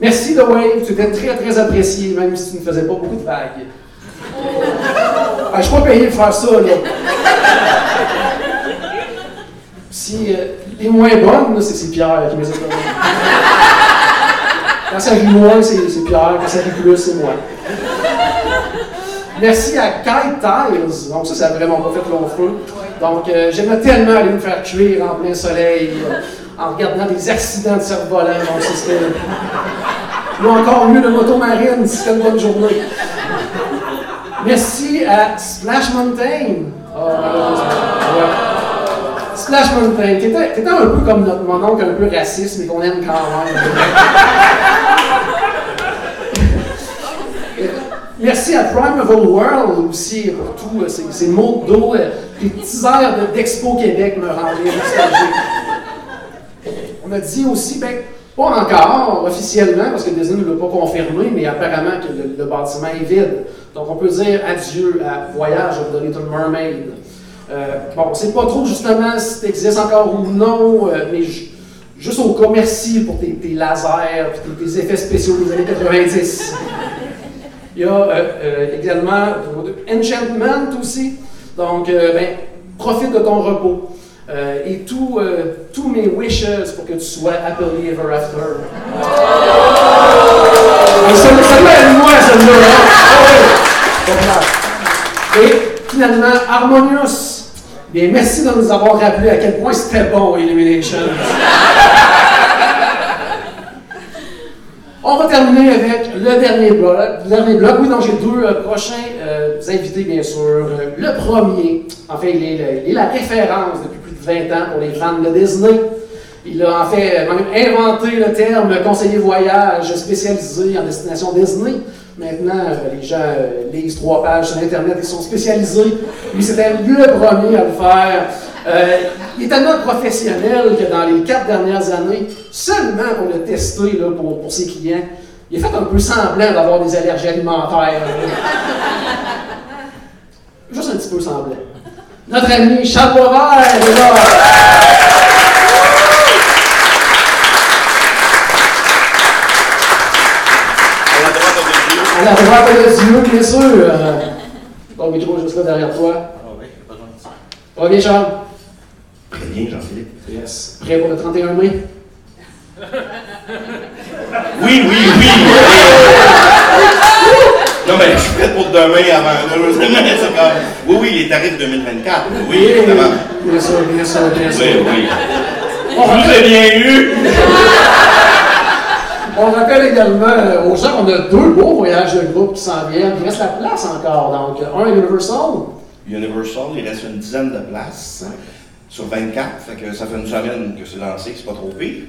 Merci The Wave, tu étais très très apprécié, même si tu ne faisais pas beaucoup de vagues. Ah, je ne suis pas payé pour faire ça, là. Si euh, les moins bonnes, c'est Pierre qui me a. Quand ça rit moins, c'est Pierre. Quand ça rit plus, c'est moi. Merci à Kite Tiles. Donc, ça, ça n'a vraiment pas fait long feu. Donc, euh, j'aimerais tellement aller me faire cuire en plein soleil, euh, en regardant des accidents de cerf-volant. Donc, serait. Ou encore mieux, le moto marine, si c'était une bonne journée. Merci à Splash Mountain. Oh. Ouais. Splash Mountain, t'étais t'étais un peu comme notre mon oncle, un peu raciste, mais qu'on aime quand même. Merci à Primeval World aussi pour tout, euh, ces, ces mots d'eau, euh, les petits airs de- d'Expo Québec me rendaient nostalgique. On a dit aussi, ben, pas encore officiellement, parce que Disney ne l'a pas confirmé, mais apparemment que le, le bâtiment est vide. Donc on peut dire adieu à Voyage of the Little Mermaid. Euh, bon, on ne sait pas trop justement si ça existe encore ou non, euh, mais ju- juste au cas, merci pour tes, tes lasers et tes, tes effets spéciaux des années 90. Il y a euh, également Enchantment aussi. Donc, ben, profite de ton repos. Euh, et tout, euh, tous mes wishes pour que tu sois happily ever after. Et ça, ça être moi, celle-là. hein? Ah. Et finalement, Harmonious. Bien, merci de nous avoir rappelé à quel point c'était bon, Illumination. On va terminer avec le dernier bloc. Dernier bloc. Oui, donc j'ai deux euh, prochains euh, invités, bien sûr. Le premier, en fait, il est, le- il est la référence depuis plus de 20 ans pour les fans de Disney. Il a en fait même inventé le terme conseiller voyage spécialisé en destination Disney. Maintenant, les gens euh, lisent trois pages sur Internet et sont spécialisés. Lui, c'était le premier à le faire. Euh, il est tellement professionnel que dans les quatre dernières années, seulement pour le tester là, pour, pour ses clients, il a fait un peu semblant d'avoir des allergies alimentaires. Juste un petit peu semblant. Notre ami Charles Boisvert est là. À la droite de Dieu. À la droite de Dieu, bien sûr. Euh, ton micro juste là derrière toi. Ah oui, pas besoin de ça. Va bien, Charles? Très bien, Jean-Philippe. Yes. Prêt pour le 31 mai? Oui, oui, oui! non, mais je suis prêt pour demain avant. Comme. Oui, oui, les tarifs 2024. Oui, évidemment. Bien sûr, bien sûr, bien sûr. Oui, oui. Vous ai bien eu! On rappelle également euh, aux gens qu'on a deux beaux voyages de groupe qui s'en viennent. Il reste la place encore. Donc, un Universal. Universal, il reste une dizaine de places sur 24. Fait que ça fait une semaine que c'est lancé, c'est pas trop pire.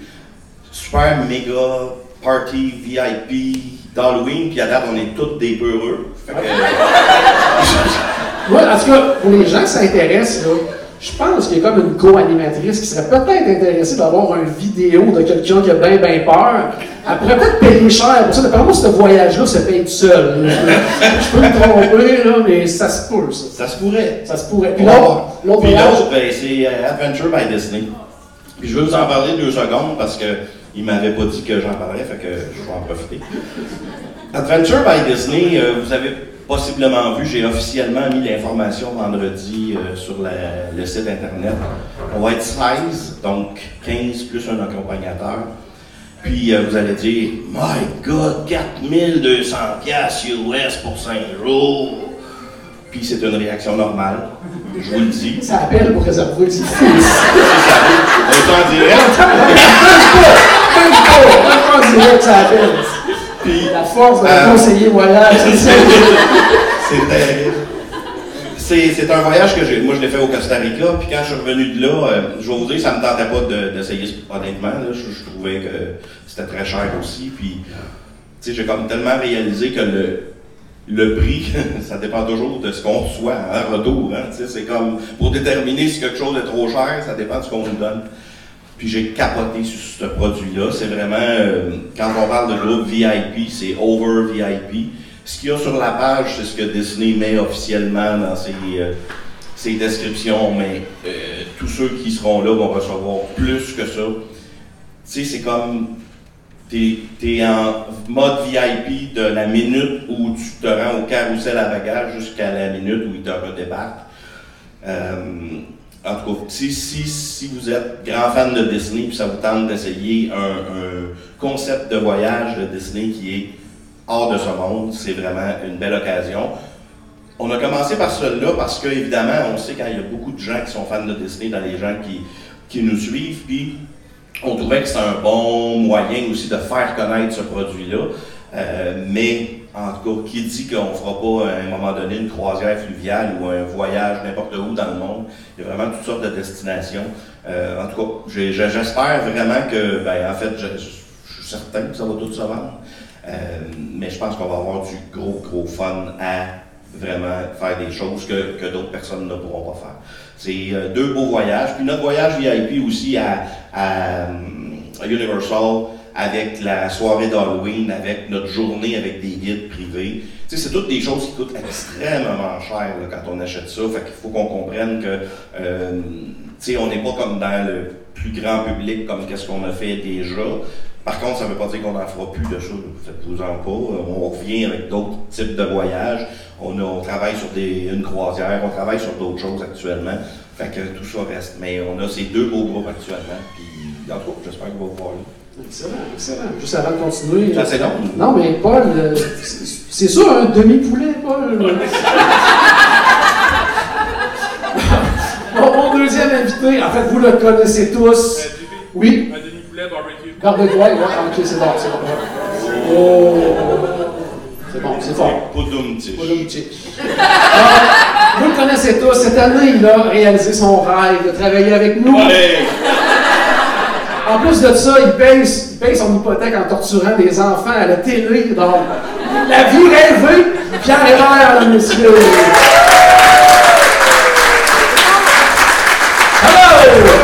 Super méga party VIP d'Halloween, puis à date, on est tous des peureux. Fait que. En tout cas, pour les gens qui s'intéressent, là, je pense qu'il y a comme une co-animatrice qui serait peut-être intéressée d'avoir une vidéo de quelqu'un qui a bien, bien peur. Elle pourrait peut-être payer cher pour ça. Ce voyage-là se paye tout seul. Je peux me tromper, là, mais ça se peut, ça. Ça se pourrait. Ça se pourrait. Puis l'autre, l'autre Puis voyage, l'autre, ben, c'est euh, Adventure by Disney. Puis je veux vous en parler deux secondes parce que il m'avait pas dit que j'en parlerais, fait que je vais en profiter. Adventure by Disney, euh, vous avez possiblement vu, j'ai officiellement mis l'information vendredi euh, sur la- le site internet. On va être 16, donc 15 plus un accompagnateur. Puis euh, vous allez dire, My God, 4200 piastres US pour 5 jours. Puis c'est une réaction normale, je vous le dis. ça appelle pour réserver. C'est fou. On est en direct. Même pas, même pas en direct, ça appelle. Puis La force d'un Euh, conseiller voyage, c'est ça. c'est terrible. C'est, c'est un voyage que j'ai. Moi, je l'ai fait au Costa Rica, puis quand je suis revenu de là, euh, je vais vous dire, ça me tentait pas de- d'essayer, honnêtement. Là, je, je trouvais que c'était très cher aussi. Puis, tu sais, j'ai comme tellement réalisé que le, le prix, ça dépend toujours de ce qu'on reçoit en retour. Hein, tu sais, c'est comme pour déterminer si quelque chose est trop cher, ça dépend de ce qu'on nous donne. Puis j'ai capoté sur ce produit-là. C'est vraiment, euh, quand on parle de groupe VIP, c'est over VIP. Ce qu'il y a sur la page, c'est ce que Disney met officiellement dans ses, euh, ses descriptions, mais euh, tous ceux qui seront là vont recevoir plus que ça. Tu sais, c'est comme T'es es en mode VIP de la minute où tu te rends au carrousel à bagages jusqu'à la minute où ils te redébarquent. En tout cas, si, si, si vous êtes grand fan de Disney puis ça vous tente d'essayer un, concept de voyage de Disney qui est hors de ce monde, c'est vraiment une belle occasion. On a commencé par celui-là parce que, évidemment, on sait qu'il y a beaucoup de gens qui sont fans de Disney dans les gens qui, qui nous suivent. Puis, on trouvait que c'était un bon moyen aussi de faire connaître ce produit-là. Euh, mais, en tout cas, qui dit qu'on ne fera pas à un moment donné une croisière fluviale ou un voyage n'importe où dans le monde? Il y a vraiment toutes sortes de destinations. Euh, en tout cas, j'espère vraiment que, ben, en fait, je, suis certain que ça va tout se vendre. Euh, mais je pense qu'on va avoir du gros, gros fun à vraiment faire des choses que, que d'autres personnes ne pourront pas faire. C'est euh, deux beaux voyages. Puis notre voyage VIP aussi à, à, à Universal avec la soirée d'Halloween, avec notre journée avec des guides privés. Tu sais, c'est toutes des choses qui coûtent extrêmement cher là, quand on achète ça. Fait qu'il faut qu'on comprenne que, euh, tu sais, on n'est pas comme dans le plus grand public comme qu'est-ce qu'on a fait déjà. Par contre, ça ne veut pas dire qu'on n'en fera plus de ça. Faites-vous-en pas. On revient avec d'autres types de voyages. On, on travaille sur des, une croisière, on travaille sur d'autres choses actuellement. Fait que tout ça reste. Mais on a ces deux beaux groupes actuellement. Puis, en j'espère va vous voir là. Excellent, excellent. Juste avant de continuer. Ça, c'est long. Non, mais Paul, euh, c'est ça, un demi-poulet, Paul. bon, mon deuxième invité, en fait, vous le connaissez tous. Oui. Un demi-poulet barbecue. Droit, ouais, ok, c'est bon, c'est bon. Oh. C'est bon, c'est fort. Vous le connaissez tous. Cette année, il a réalisé son rêve de travailler avec nous. Ouais. En plus de ça, il paye, il paye son hypothèque en torturant des enfants à la télé. Donc, la vie rêvée, Pierre Hébert, messieurs. Hello!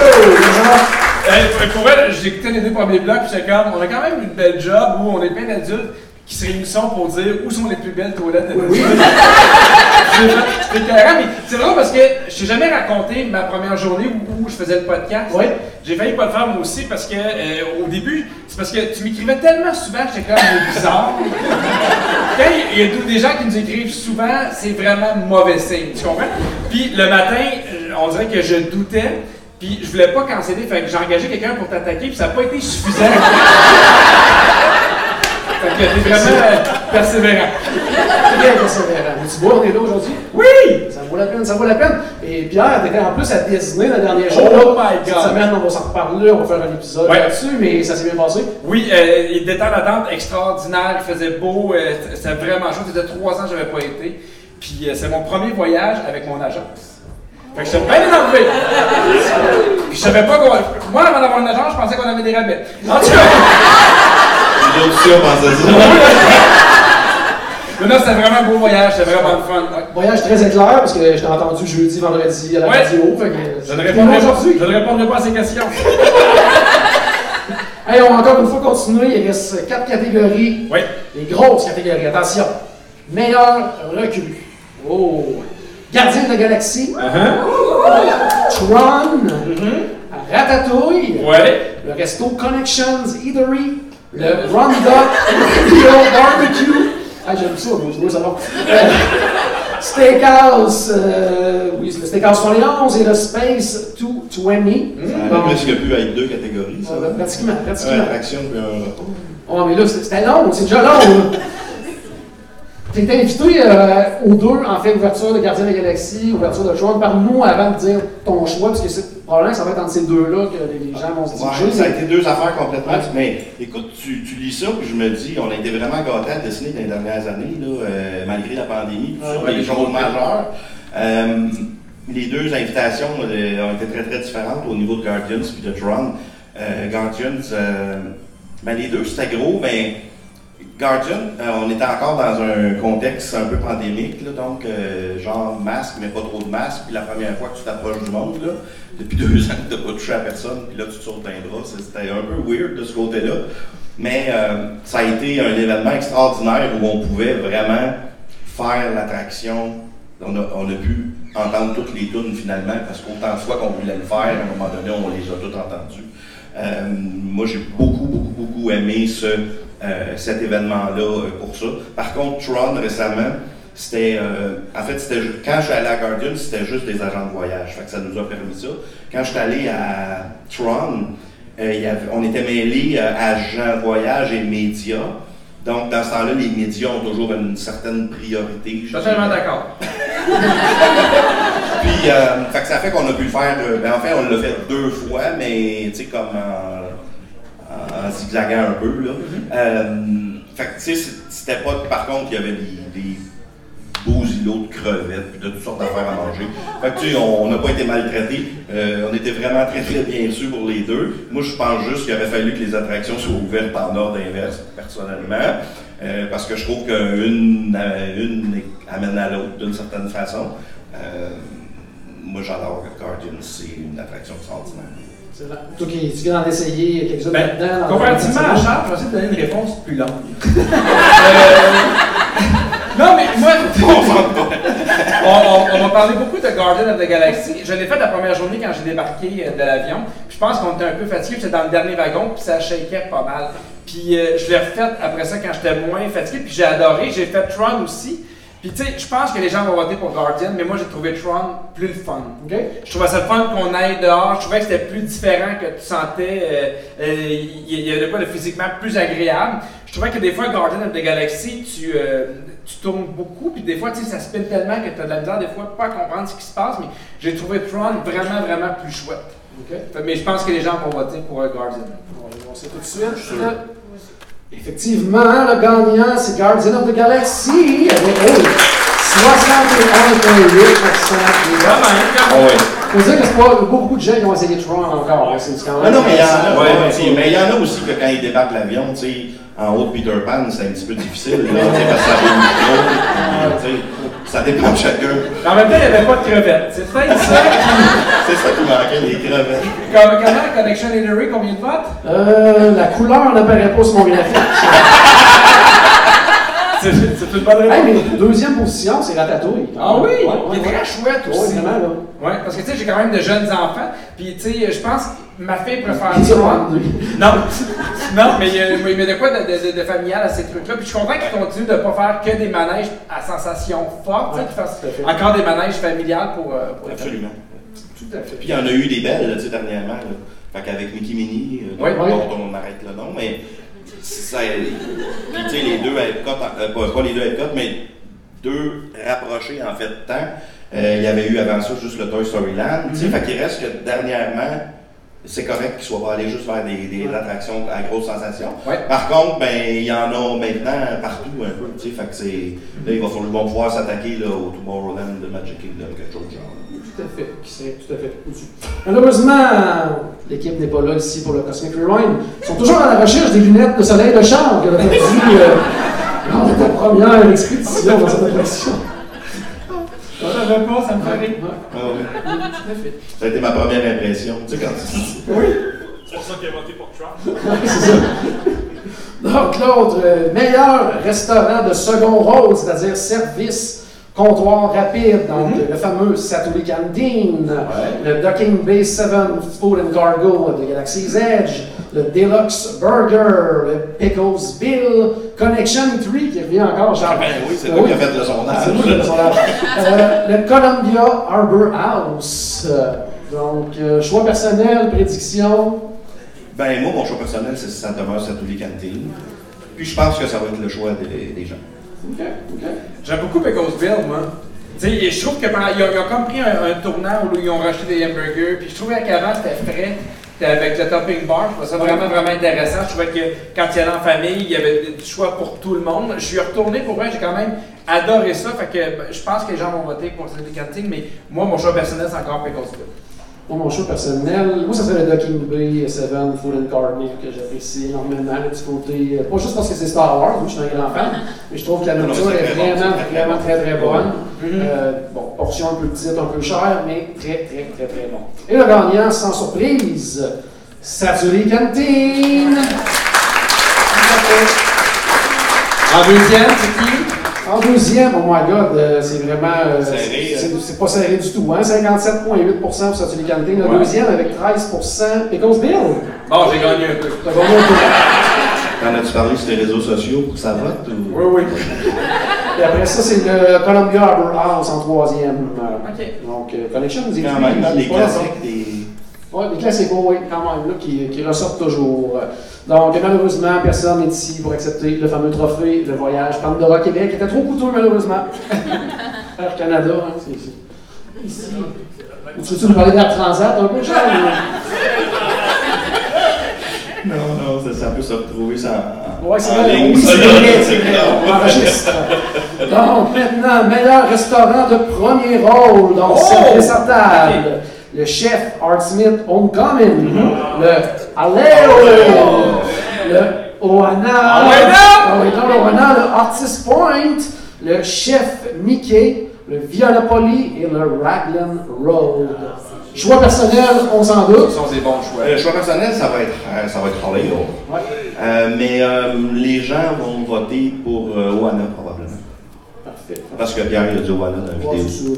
Pour elle, j'écoutais les deux premiers blocs, puis j'étais comme, on a quand même une belle job où on est plein d'adultes qui se réunissent pour dire où sont les plus belles toilettes de notre ville. C'était mais c'est drôle parce que je t'ai jamais raconté ma première journée où, où je faisais le podcast. Oui. J'ai failli pas le faire moi aussi parce que euh, au début, c'est parce que tu m'écrivais tellement souvent que j'étais comme bizarre. Quand il y a des gens qui nous écrivent souvent, c'est vraiment mauvais signe, tu comprends? Puis le matin, on dirait que je doutais. Puis je voulais pas canceller, fait que j'ai engagé quelqu'un pour t'attaquer, puis ça n'a pas été suffisant. Fait que t'es vraiment euh, persévérant. Très persévérant. Tu vois, on est là aujourd'hui? Oui! Ça vaut la peine, ça vaut la peine. Et Pierre, t'étais en plus à Disney la dernière jour. Oh là. my God. Cette semaine, on va s'en reparler, on va faire un épisode Ouais. là-dessus, mais ça s'est bien passé. Oui, euh, il était en attente extraordinaire, il faisait beau, euh, c'était vraiment chaud. Ça faisait trois ans que je n'avais pas été. Puis euh, c'est mon premier voyage avec mon agence. Fait que j'étais bien énervé. Puis je savais pas qu'on. Moi, avant d'avoir une agence, je pensais qu'on avait des rabais. En tout cas, mais non, c'était vraiment un beau voyage, c'était vraiment le fun. Ouais. Voyage très éclair, parce que je t'ai entendu jeudi, vendredi à la Ouais. radio. Fait que Je ne répondrai, aujourd'hui. je ne répondrai pas à ces questions. Hey, on va encore une fois continuer. Il reste quatre catégories. Oui. Les grosses catégories. Attention. Meilleur recrue. Oh. Gardien de la galaxie. Tron. Ratatouille. Ouais. Le resto Connections Eatery. Le Roundup Rio Barbecue. Ah, j'aime ça, moi, je veux savoir. Euh, Steakhouse, euh, oui, le Steakhouse 71 et le Space 220. Ça aurait presque pu être deux catégories, ça. Euh, pratiquement, Un pratiquement. attraction puis un repos. Oh, mais là, c'est- c'était long, c'est déjà long. T'es été invité euh, aux deux, en fait, ouverture de Gardien de la Galaxie, ouverture de Tron. Parle-nous avant de dire ton choix, parce que c'est probablement que ça va être entre ces deux-là que les gens vont se diriger. Ouais, ça a été deux affaires complètement. Ouais. Mais écoute, tu, tu lis ça, puis je me dis, on a été vraiment gâtés à Disney dans les dernières années, là, euh, malgré la pandémie, Ouais, sur ouais, les choses majeures. Euh, les deux invitations euh, ont été très très différentes au niveau de Guardians puis de Tron. Euh, Guardians, euh, ben, les deux c'était gros, mais Guardian, euh, on était encore dans un contexte un peu pandémique, donc euh, genre masque, mais pas trop de masque. Puis la première fois que tu t'approches du monde, depuis deux ans que tu n'as pas touché à personne, puis là tu te sautes c'était un peu weird de ce côté-là. Mais euh, ça a été un événement extraordinaire où on pouvait vraiment faire l'attraction. On a, on a pu entendre toutes les tunes finalement, parce qu'autant de fois qu'on voulait le faire, à un moment donné, on les a toutes entendues. Euh, moi, j'ai beaucoup, beaucoup, beaucoup aimé ce, euh, cet événement-là euh, pour ça. Par contre, Tron, récemment, c'était. euh, en fait, c'était quand je suis allé à Guardian, c'était juste des agents de voyage. Fait que ça nous a permis ça. Quand je suis allé à Tron, euh, il y avait- on était mêlés euh, agents de voyage et médias. Donc, dans ce temps-là, les médias ont toujours une certaine priorité. je Totalement d'accord. Puis, euh, fait que ça fait qu'on a pu le faire. euh, ben, en fait, on l'a fait deux fois, mais tu sais, comme en, en zigzagant un peu. Là. Euh, fait que tu sais, c'était pas. Par contre, il y avait des, des beaux îlots de crevettes, puis de toutes sortes d'affaires à manger. Fait que tu sais, on n'a pas été maltraités. Euh, on était vraiment très, très bien reçus pour les deux. Moi, je pense juste qu'il aurait fallu que les attractions soient ouvertes en ordre inverse, personnellement. Euh, parce que je trouve qu'une euh, une amène à l'autre d'une certaine façon. Euh, moi, j'adore Guardian, c'est une attraction extraordinaire. C'est vrai. Toi qui tu viens d'en essayer Ben, dans comparativement le- à Charles, je vais essayer de donner une réponse plus longue. Euh, non, mais moi, on, on- on m'a parlé beaucoup de Garden of the Galaxy. Je l'ai fait la première journée quand j'ai débarqué euh, de l'avion. Je pense qu'on était un peu fatigué, j'étais dans le dernier wagon, puis ça shakeait pas mal. Puis euh, je l'ai refait après ça quand j'étais moins fatigué, puis j'ai adoré. J'ai fait Tron aussi. Puis tu sais, je pense que les gens vont voter pour Guardian, mais moi j'ai trouvé Tron plus le fun. OK? Je trouvais ça le fun qu'on aille dehors. Je trouvais que c'était plus différent, que tu sentais. euh, euh, Il y, a de quoi de physiquement plus agréable. Je trouvais que des fois, Guardian of the Galaxy, tu, euh, tu tournes beaucoup, puis des fois, tu sais, ça spin tellement que tu as de la misère, des fois, pas à comprendre ce qui se passe. Mais j'ai trouvé Tron vraiment, vraiment plus chouette. Mais je pense que les gens vont voter pour Guardian. On va voir ça tout de suite. Effectivement, le gagnant, c'est Guardian of the Galaxy avec oh, 61,8%. Quand même, quand Ah même. ouais. Faut dire que c'est pas beaucoup de gens qui ont essayé Tron encore. hein, C'est quand même Ah non, mais il y en a, Ouais, mais il y en a aussi que quand ils débarquent l'avion, tu sais, en haut de Peter Pan, c'est un petit peu difficile, là, parce que micro, ça dépend de chacun. En même temps, il n'y avait pas de crevettes. C'est peut-être ça. C'est ça qui manquait, les crevettes. Comme, comment, Connection Hillary, combien de votes? Euh, la couleur n'apparaît pas sur mon graphique. C'est c'est une bonne hey, réponse. mais deuxième position, c'est Ratatouille. Ah oui, Ouais, il est ouais, très chouette Ouais, aussi. vraiment, là. Ouais, parce que tu sais, j'ai quand même de jeunes enfants, puis tu sais, je pense que ma fille préfère Il dit Tron. Ron, lui. Non, non, mais il y a, mais il y de quoi de, de, de- de familial à ces trucs-là? Puis je suis content qu'ils continuent de ne pas faire que des manèges à sensation forte, tu sais, qu'ils fassent tout à fait. encore des manèges familiales pour, euh, pour les familles. Absolument. Tout à fait. Puis il y en a eu des belles, tu sais, dernièrement, là. Fait qu'avec Mickey euh, Oui, oui. dont on arrête le nom, mais ça, puis tu sais, les deux Epcot, euh, pas, pas les deux Epcot, mais deux rapprochés en fait de temps. Euh, il y avait eu avant ça juste le Toy Story Land. tu sais, Fait qu'il reste que dernièrement, c'est correct qu'ils soient pas allés juste faire des, des attractions à grosse sensation. Ouais. Par contre, ben, il y en a maintenant partout un peu. tu sais, Fait que c'est. Là, il va falloir ils vont pouvoir s'attaquer là, au Tomorrowland de Magic Kingdom, quelque chose de genre. Tout à fait, qui serait tout à fait au-dessus. Malheureusement, l'équipe n'est pas là ici pour le Cosmic Rewind. Ils sont toujours à la recherche des lunettes de soleil de Charles que a perdu euh, lors de ta première expédition dans cette attraction. La réponse, ça me fait rire. Ah ouais. Ça a été ma première impression. Tu sais, quand tu- C'est pour ça qu'il a voté pour Trump. C'est ça. Donc, l'autre, euh, meilleur restaurant de second rôle, c'est-à-dire service, comptoir rapide, donc le fameux Saturi Canteen, le Docking Bay 7 Food and Cargo de Galaxy's Edge, le Deluxe Burger, le Pickles Bill, Connection 3 qui revient encore, genre. Ben oui, c'est toi qui as fait le sondage. C'est moi qui ai fait le sondage. Euh, le Columbia Harbor House. Donc, euh, choix personnel, prédiction. Ben, moi, mon choix personnel, c'est ça demeure Satuli Canteen. Puis je pense que ça va être le choix des, des gens. J'aime beaucoup Bill, moi. Tu sais, je trouve que ils, ont, ils comme pris un, tournant où ils ont racheté des hamburgers, puis je trouvais qu'avant c'était frais, avec le topping bar, je trouvais ça vraiment, vraiment intéressant. Je trouvais que quand il y allait en famille, il y avait du choix pour tout le monde. Je suis retourné pour vrai, j'ai quand même adoré ça, fait que ben, je pense que les gens vont voter pour cette cantine, mais moi, mon choix personnel, c'est encore Bill. Moi, mon choix personnel, moi, ça serait le Docking Bay 7 Food and Carnival que j'apprécie énormément, le petit côté. euh, Pas juste parce que c'est Star Wars, oui, je suis un grand fan, mais je trouve que la nourriture est vraiment, vraiment très, très bonne. Mhm. Euh, bon, portion un peu petite, un peu chère, mais très, très, très, très bon. Et le gagnant, sans surprise, Saturi Cantine. En deuxième, c'est qui? En deuxième, oh my god, euh, c'est vraiment. euh, Serré, c'est- hein. c'est c'est pas serré du tout, hein? 57,8% pour Saturi Cantine. Le Ouais. deuxième avec 13% Pickles Bill? Bon, j'ai gagné un peu. T'as gagné un peu. T'en as-tu parlé sur les réseaux sociaux pour que ça vote? Ou... Oui, oui. Et après ça, c'est le Columbia Arbor House en troisième. Euh, OK. Donc, euh, Connection nous dit Quand même, des classiques, des. Oui, des classiques, oui, quand même, là, qui, qui ressortent toujours. Donc, malheureusement, personne n'est ici pour accepter le fameux trophée, le voyage Pandora Québec, qui était trop coûteux, malheureusement. Air Canada, hein, c'est c'est- ici. Tu veux-tu nous parler d'Air Transat un peu, Charles? Non, non, ça, ça peut se retrouver ça en, Oui, c'est vrai, oui, ça, c'est vrai, c'est c'est vrai, clair. on enregistre. Donc, maintenant, meilleur restaurant de premier rôle dans Oh! Le chef Art Smith Homecoming, le Aleo, le Oana, Oana! Ah le Oana, le Artist Point, le chef Mickey, le Violapoli et le Raglan Road. Choix personnel, on s'en Ce doute. sont des bons choix. Euh, choix personnel, ça va être, euh, ça va être Hollywood. Ouais. Euh, mais euh, les gens vont voter pour euh, Oana, probablement. Parfait. Parce que Pierre, il a dit Oana dans la vidéo.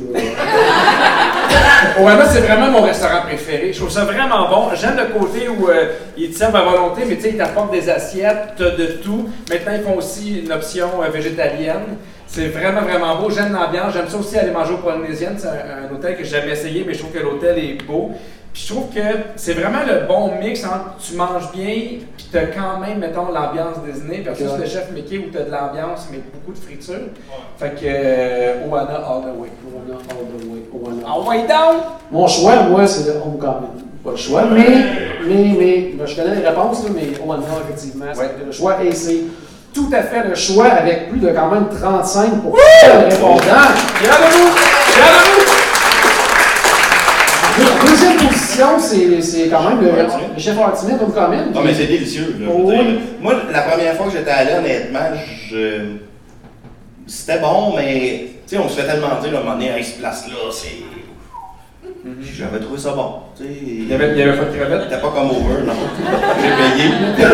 Oana, c'est vraiment mon restaurant préféré. Je trouve ça vraiment bon. J'aime le côté où euh, ils te servent à volonté, mais tu sais, ils t'apportent des assiettes, t'as de tout. Maintenant, ils font aussi une option euh, végétalienne. C'est vraiment, vraiment beau. J'aime l'ambiance. J'aime ça aussi aller manger au Polynésienne. C'est un, un hôtel que j'ai jamais essayé, mais je trouve que l'hôtel est beau. Puis je trouve que c'est vraiment le bon mix entre tu manges bien, puis t'as quand même, mettons, l'ambiance Disney, versus Ouais. le chef Mickey où t'as de l'ambiance, mais beaucoup de friture. Fait que euh, Oana all the way. Oana, all the way, Oana. All the way down! Mon choix, moi, c'est le Homecoming. Pas le choix, mais, mais, mais, ben, je connais les réponses, là, mais Oana, effectivement, c'est Ouais. le choix et c'est tout à fait le choix avec plus de quand même 35 de répondants. Bien de vous! Bien de vous! En deuxième position, c'est c'est quand même le, le chef Artimide Homecoming. Non, mais c'est délicieux. là, Oh, dire. Moi, la première fois que j'étais allé, honnêtement, je... c'était bon, mais tu sais, on se fait tellement dire à un moment donné, Hey, cette place-là, c'est. J'avais trouvé ça bon. Il y avait, il y avait pas de crevettes. C'était pas comme over, non. J'ai payé.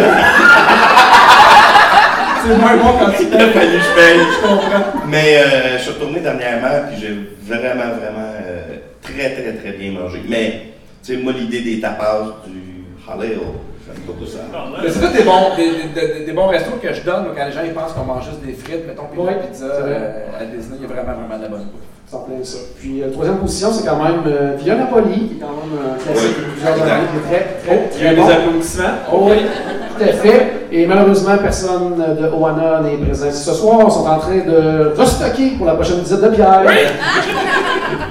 C'est moins bon quand tu payé, je paye. Je comprends. Mais euh, je suis retourné dernièrement, puis j'ai vraiment, vraiment euh, très, très, très bien mangé. Mais, tu sais, moi, l'idée des tapas du Haleo, j'aime beaucoup ça. Mais c'est tous des bons, des, des- des- des bons restos que je donne quand les gens ils pensent qu'on mange juste des frites, mettons, puis de la Ouais, pizza. euh, à Disney, il y a vraiment, vraiment de la bonne bouffe. En plein ça. Puis, euh, troisième position, c'est quand même euh, Via Napoli, qui est quand même un classique Oui, plusieurs exact. années, qui est très, très, Il y a des applaudissements. Oh oui, tout à fait. Et malheureusement, personne de Oana n'est présent ici ce soir. Ils sont en train de restocker pour la prochaine visite de Pierre.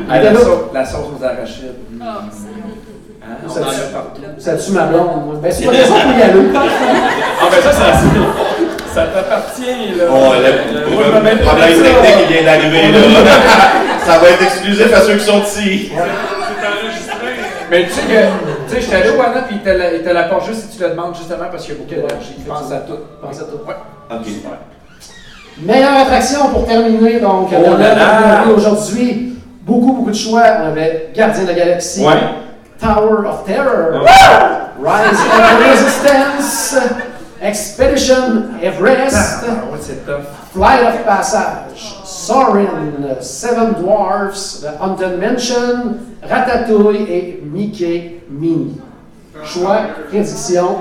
Ah, la, sauce, la sauce aux arachides. Oh, Ça en a tue- partout. Ça tue ma blonde. moi. Ben, c'est pas raison pour y aller. Ah, ben ça, ça, ça t'appartient, là. Bon, le, Euh, mets le problème technique qui vient d'arriver, là. ça va être exclusif à ceux qui sont ici. Mais tu sais que, tu sais, j'étais allé au Anna, puis il te la- il te l'apporte juste si tu le demandes, justement, parce qu'il y a beaucoup d'énergie. Il pense à tout. Pense à tout. Ouais. Ok. Meilleure attraction pour terminer, donc, Oh on a là là! regardé aujourd'hui beaucoup, beaucoup de choix. On avait Gardien de la Galaxie, Ouais. Tower of Terror, Rise of the Resistance, Expedition Everest, Ah. Flight of Passage, Sorin, Seven Dwarfs, The Haunted Mansion, Ratatouille et Mickey Mini. Choix, prédiction.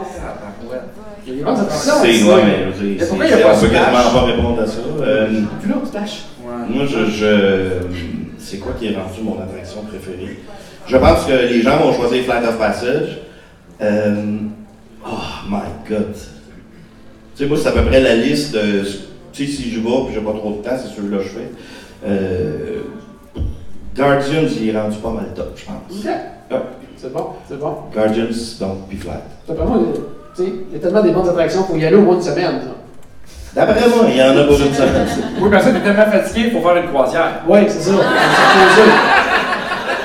Il y a des bonnes attractions. C'est ouais, mais pourquoi c'est- il y a pas on peut quasiment pas répondre à ça. Euh, Plus là, moi, je, je- c'est quoi qui est rendu mon attraction préférée? Je pense que les gens vont choisir Flight of Passage. Euh, oh my god. Tu sais, moi, c'est à peu près la liste de. Tu sais, si je vais puis j'ai pas trop de temps, c'est celui-là que je fais. Euh, Guardians, il est rendu pas mal top, je pense. Ok. Ouais. C'est bon, c'est bon. Guardians, donc, puis Flight. D'après moi, tu sais, il y a tellement des bonnes attractions pour y aller au moins une semaine. D'après moi, il y en a pour une semaine. Oui, parce que t'es tellement fatigué, il faut faire une croisière. Oui, c'est ça.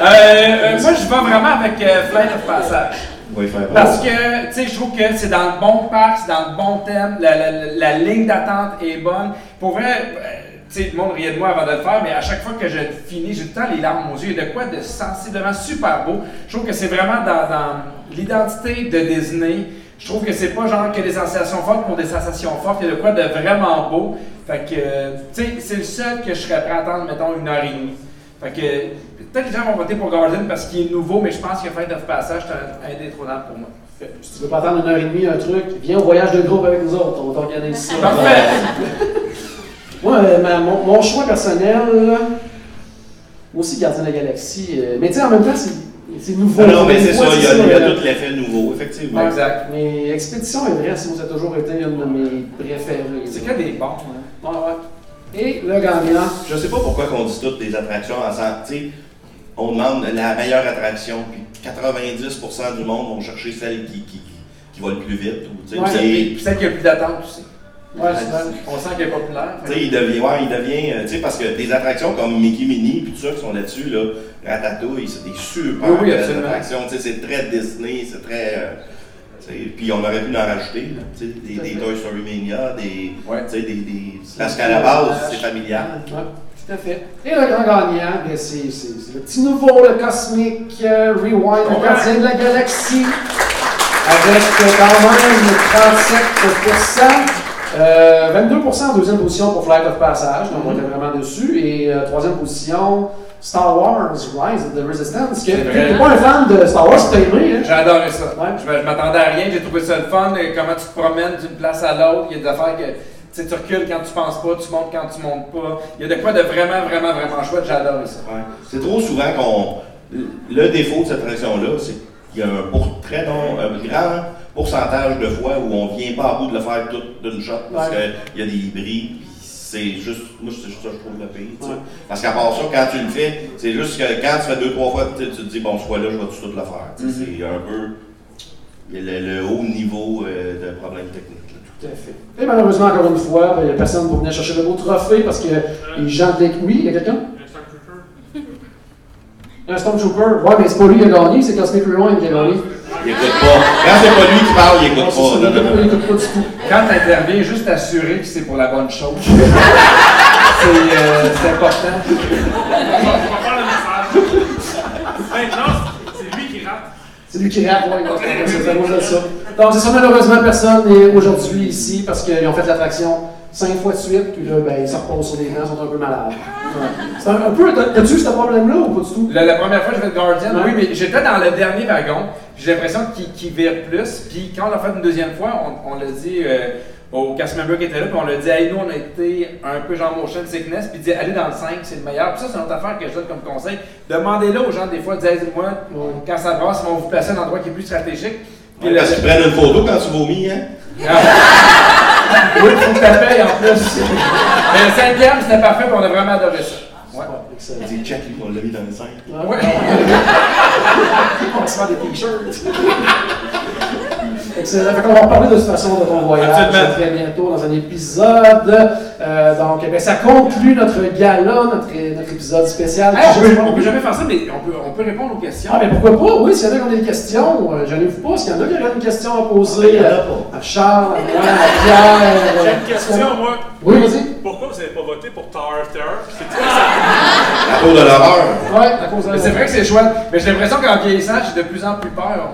Euh, euh, moi, je vais vraiment avec euh, Flight of Passage. Parce que, tu sais, je trouve que c'est dans le bon parc, c'est dans le bon thème, la, la- la- la ligne d'attente est bonne. Pour vrai, euh, tu sais, le monde riait de moi avant de le faire, mais à chaque fois que je finis, j'ai tout le temps les larmes aux yeux. Il y a de quoi de sensiblement super beau. Je trouve que c'est vraiment dans, dans l'identité de Disney. Je trouve que c'est pas genre que des sensations fortes pour des sensations fortes. Il y a de quoi de vraiment beau. Fait que, euh, tu sais, c'est le seul que je serais prêt à attendre, mettons, une heure et demie. Fait que, peut-être que les gens vont voter pour Garden parce qu'il est nouveau, mais je pense que Flight of Passage, c'est un indétrônable pour moi. Si tu veux pas attendre une heure et demie, un truc, viens au voyage de groupe avec nous autres, on t'organise ça. Parfait! Moi, euh, ma- mon, mon choix personnel, là, moi aussi Gardien de la Galaxie, euh, mais tu sais, en même temps, c'est c'est nouveau. Ah non, mais c'est ça, il y a, il y a euh, tout l'effet nouveau, effectivement. Exact. Mais Expédition Everest, ça a toujours été une de mes préférées. C'est que des bons. hein. Ouais, ouais. Et le gagnant, Je sais pas pourquoi on dit toutes des attractions ensemble. Tu sais, on demande la meilleure attraction, puis 90% du monde vont chercher celle qui, qui, qui va le plus vite. Ou, tu sais, Ouais, puis celle qui a plus d'attente aussi. ouais. On sent qu'elle est populaire. Tu sais, il devient, ouais, il devient, euh, tu sais, parce que des attractions comme Mickey Minnie, puis tout ça qui sont là-dessus, là, Ratatouille, c'est des super Oui, attractions, tu sais, c'est très Disney, c'est très, euh, tu sais, puis on aurait pu en rajouter, là, tu sais, des, des Toy Story Mania, des, Ouais. tu sais, des, des, parce qu'à la base, c'est familial. Ouais, tout à fait. Et le grand gagnant, c'est le petit nouveau, le Cosmic euh, Rewind, le gardien de la galaxie, avec euh, quand même 37%. Euh, 22% en deuxième position pour Flight of Passage, donc on était vraiment dessus. Et euh, troisième position, Star Wars Rise of the Resistance. Que, t'es pas un fan de Star Wars, t'as aimé, hein? J'ai adoré ça. Ouais. Je, je m'attendais à rien, j'ai trouvé ça le fun. et Comment tu te promènes d'une place à l'autre. Il y a des affaires que tu recules quand tu penses pas, tu montes quand tu montes pas. Il y a de quoi de vraiment, vraiment, vraiment chouette. J'ai adoré ça. Ouais. C'est trop souvent qu'on. Le défaut de cette attraction-là, c'est qu'il y a un pour- très long, un grand pourcentage de fois où on vient pas à bout de le faire tout d'une shot parce Ouais. qu'il y a des puis C'est juste, moi c'est juste ça que je trouve le pire. Ouais. Parce qu'à part ça, quand tu le fais, c'est juste que quand tu fais deux, trois fois, tu te dis, bon, ce fois-là, je vais tout le faire. Sais, Mm-hmm. C'est un peu le, le haut niveau euh, de problèmes techniques. là. Tout à fait. Et malheureusement, encore une fois, ben, il n'y a personne pour venir chercher le beau trophée parce que les gens de Oui, il y a quelqu'un? Un Stormtrooper. Ouais, mais c'est pas lui qui a gagné, c'est Cosmic Rewind qui a gagné. Il écoute pas. Quand c'est pas lui qui parle, il écoute pas. il Non, non, écoute- non. il écoute pas du tout. Quand tu interviens, juste t'assurer que c'est pour la bonne chose. c'est euh, c'est important. C'est lui qui ouais, c'est ça. Donc, c'est ça, malheureusement, personne n'est aujourd'hui ici parce qu'ils ont fait l'attraction cinq fois de suite, puis là, ben, ils se reposent sur les ils sont un peu malades. Ouais. C'est un, un peu. t'as- T'as-tu eu ce problème-là ou pas du tout? La, la première fois, j'ai fait Guardian, Ouais. oui, mais j'étais dans le dernier wagon. J'ai l'impression qu'il qu'il vire plus. Puis quand on l'a fait une deuxième fois, on, on l'a dit euh, au cast member qui était là, puis on l'a dit, hey, nous, on a été un peu genre motion sickness, puis il dit, allez dans le 5, c'est le meilleur. Puis ça, c'est une autre affaire que je donne comme conseil. Demandez-le aux gens, des fois, disent, moi, Ouais. quand ça brasse, ils vont vous placer à un endroit qui est plus stratégique. Puis Ouais, le- Parce qu'ils prennent une photo quand tu vomis, hein? oui, il faut que tu payes en plus. Mais le cinquième, c'était parfait, puis on a vraiment adoré ça. Ouais. Ouais, excellent. Il dit, check, lui, on l'a mis dans le 5. Ouais. on va se faire des t-shirts. Excellent. Fait qu'on va reparler de toute façon de ton voyage Absolument. très bientôt dans un épisode. Euh, donc, bien, ça conclut notre gala, notre, notre épisode spécial. Hey, on, peut, on peut jamais faire ça, mais on peut, on peut répondre aux questions. Ah, mais pourquoi pas? Oui, s'il y en a qui ont des questions, euh, gênez-vous pas. S'il y en a qui ont une question à poser Il y en a euh, pas. à Charles, à moi, à Pierre. J'ai euh, une question, moi. Oui, vas-y. Pourquoi vous n'avez pas voté pour Tower of Terror? C'est quoi ça? La tour de l'horreur. Ouais, à cause de Mais c'est vrai que c'est chouette. Mais j'ai l'impression qu'en vieillissant, j'ai de plus en plus peur.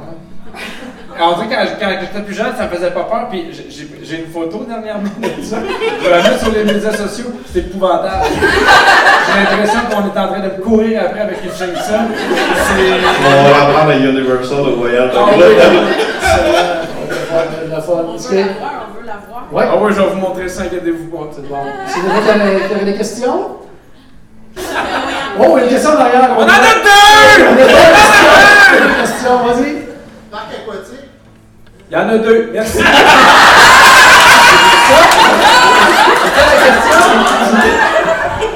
On dirait que quand, quand j'étais plus jeune, ça me faisait pas peur. Puis j'ai- une photo dernièrement de ça. Je vais la mettre sur les médias sociaux. C'est épouvantable. J'ai l'impression qu'on est en train de me courir après avec une chaîne. C'est. On va apprendre à Universal au voyage. Oui. Ouais, la. On veut la voir, on veut la voir. Ouais, Ah oui, je vais vous montrer ça, inquiétez-vous pas. c'est bon. Est-ce qu'il y en a qui avaient- qui avaient des questions? Oh, il y a une question derrière. On en a deux! On a deux questions. Deux questions, vas-y. Parc aquatique. Il y en a deux. Merci.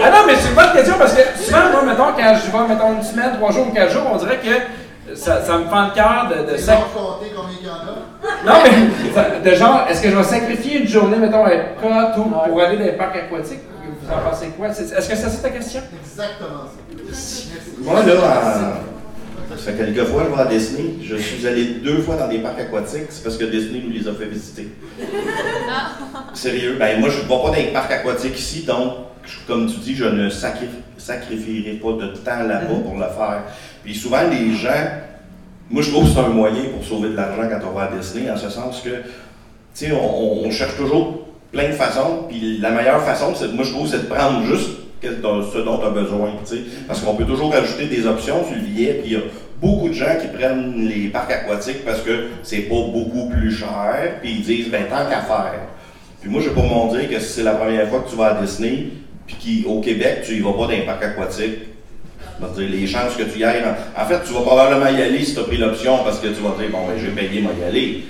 Ah non, mais c'est une bonne question parce que souvent, moi, mettons, quand je vais, mettons, une semaine, trois jours ou quatre jours, on dirait que ça, ça me fend le cœur de, de vont compter combien il y en a. Non, mais Ça- De genre, est-ce que je vais sacrifier une journée, mettons, à Epcot ou pour aller dans les parcs aquatiques? Vous en pensez quoi? Est-ce que c'est ça ta question? Exactement ça. Moi, là, en- ça fait quelques fois, je vais à Disney. Je suis allé deux fois dans des parcs aquatiques. C'est parce que Disney nous les a fait visiter. Sérieux? Ben, moi, je ne vais pas dans les parcs aquatiques ici, donc, comme tu dis, je ne sacri- sacrifierai pas de temps là-bas pour le faire. Puis souvent, les gens, moi, je trouve que c'est un moyen pour sauver de l'argent quand on va à Disney, en ce sens que, tu sais, on, on cherche toujours plein de façons, puis la meilleure façon, c'est, moi, je trouve, c'est de prendre juste ce dont tu as besoin. Parce qu'on peut toujours ajouter des options sur le billet, puis il y a beaucoup de gens qui prennent les parcs aquatiques parce que c'est pas beaucoup plus cher, puis ils disent, ben, tant qu'à faire. Puis moi, je vais pas m'en dire que si c'est la première fois que tu vas à Disney, puis qu'au Québec, tu y vas pas dans vais te dire, les chances que tu y ailles. En, fait, tu vas probablement y aller si tu as pris l'option parce que tu vas dire, bon, ben, j'ai payé, moi y aller.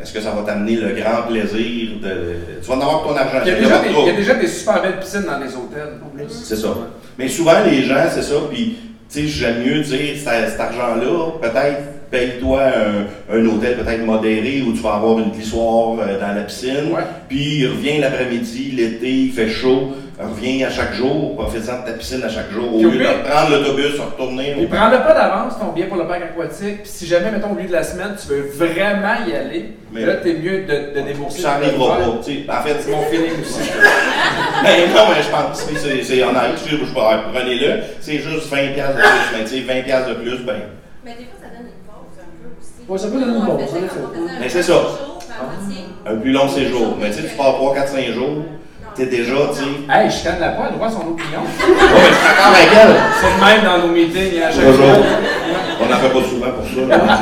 Est-ce que ça va t'amener le grand plaisir de. Tu vas en avoir pour ton argent. Il y, a déjà des, il y a déjà des super belles piscines dans les hôtels. en plus. C'est ça. Mais souvent, les gens, c'est ça, puis, tu sais, j'aime mieux dire, cet cet argent-là, peut-être, paye-toi un, un hôtel peut-être modéré où tu vas avoir une glissoire euh, dans la piscine, Ouais. puis reviens l'après-midi, l'été, il fait chaud, reviens à chaque jour, profite-en de ta piscine à chaque jour, au lieu de prendre l'autobus, retourner. Puis prends-le pas d'avance ton billet pour le parc aquatique. Puis si jamais, mettons, au milieu de la semaine, tu veux vraiment y aller, Mais- là, t'es mieux de, de débourser. Ça n'arrivera pas, tu sais. En fait, C'est mon feeling aussi. Ben non, mais je pense que c'est- c'est honnête, prenez-le, c'est juste 20$ piastres de plus, mais tu sais, 20$ piastres de plus, ben, Mais des fois, ça donne une pause un peu aussi. Ouais, ça peut donner une pause, en effet. Mais c'est ça. à moitié. un plus long séjour. Mais tu sais, tu pars 3, 4, 5 jours, t'es déjà, tu sais. Hey, je canne la pas, elle doit son opinion. Ouais, mais c'est encore avec elle. C'est le même dans nos meetings, à chaque Toujours. fois. On n'en fait pas souvent pour ça. là,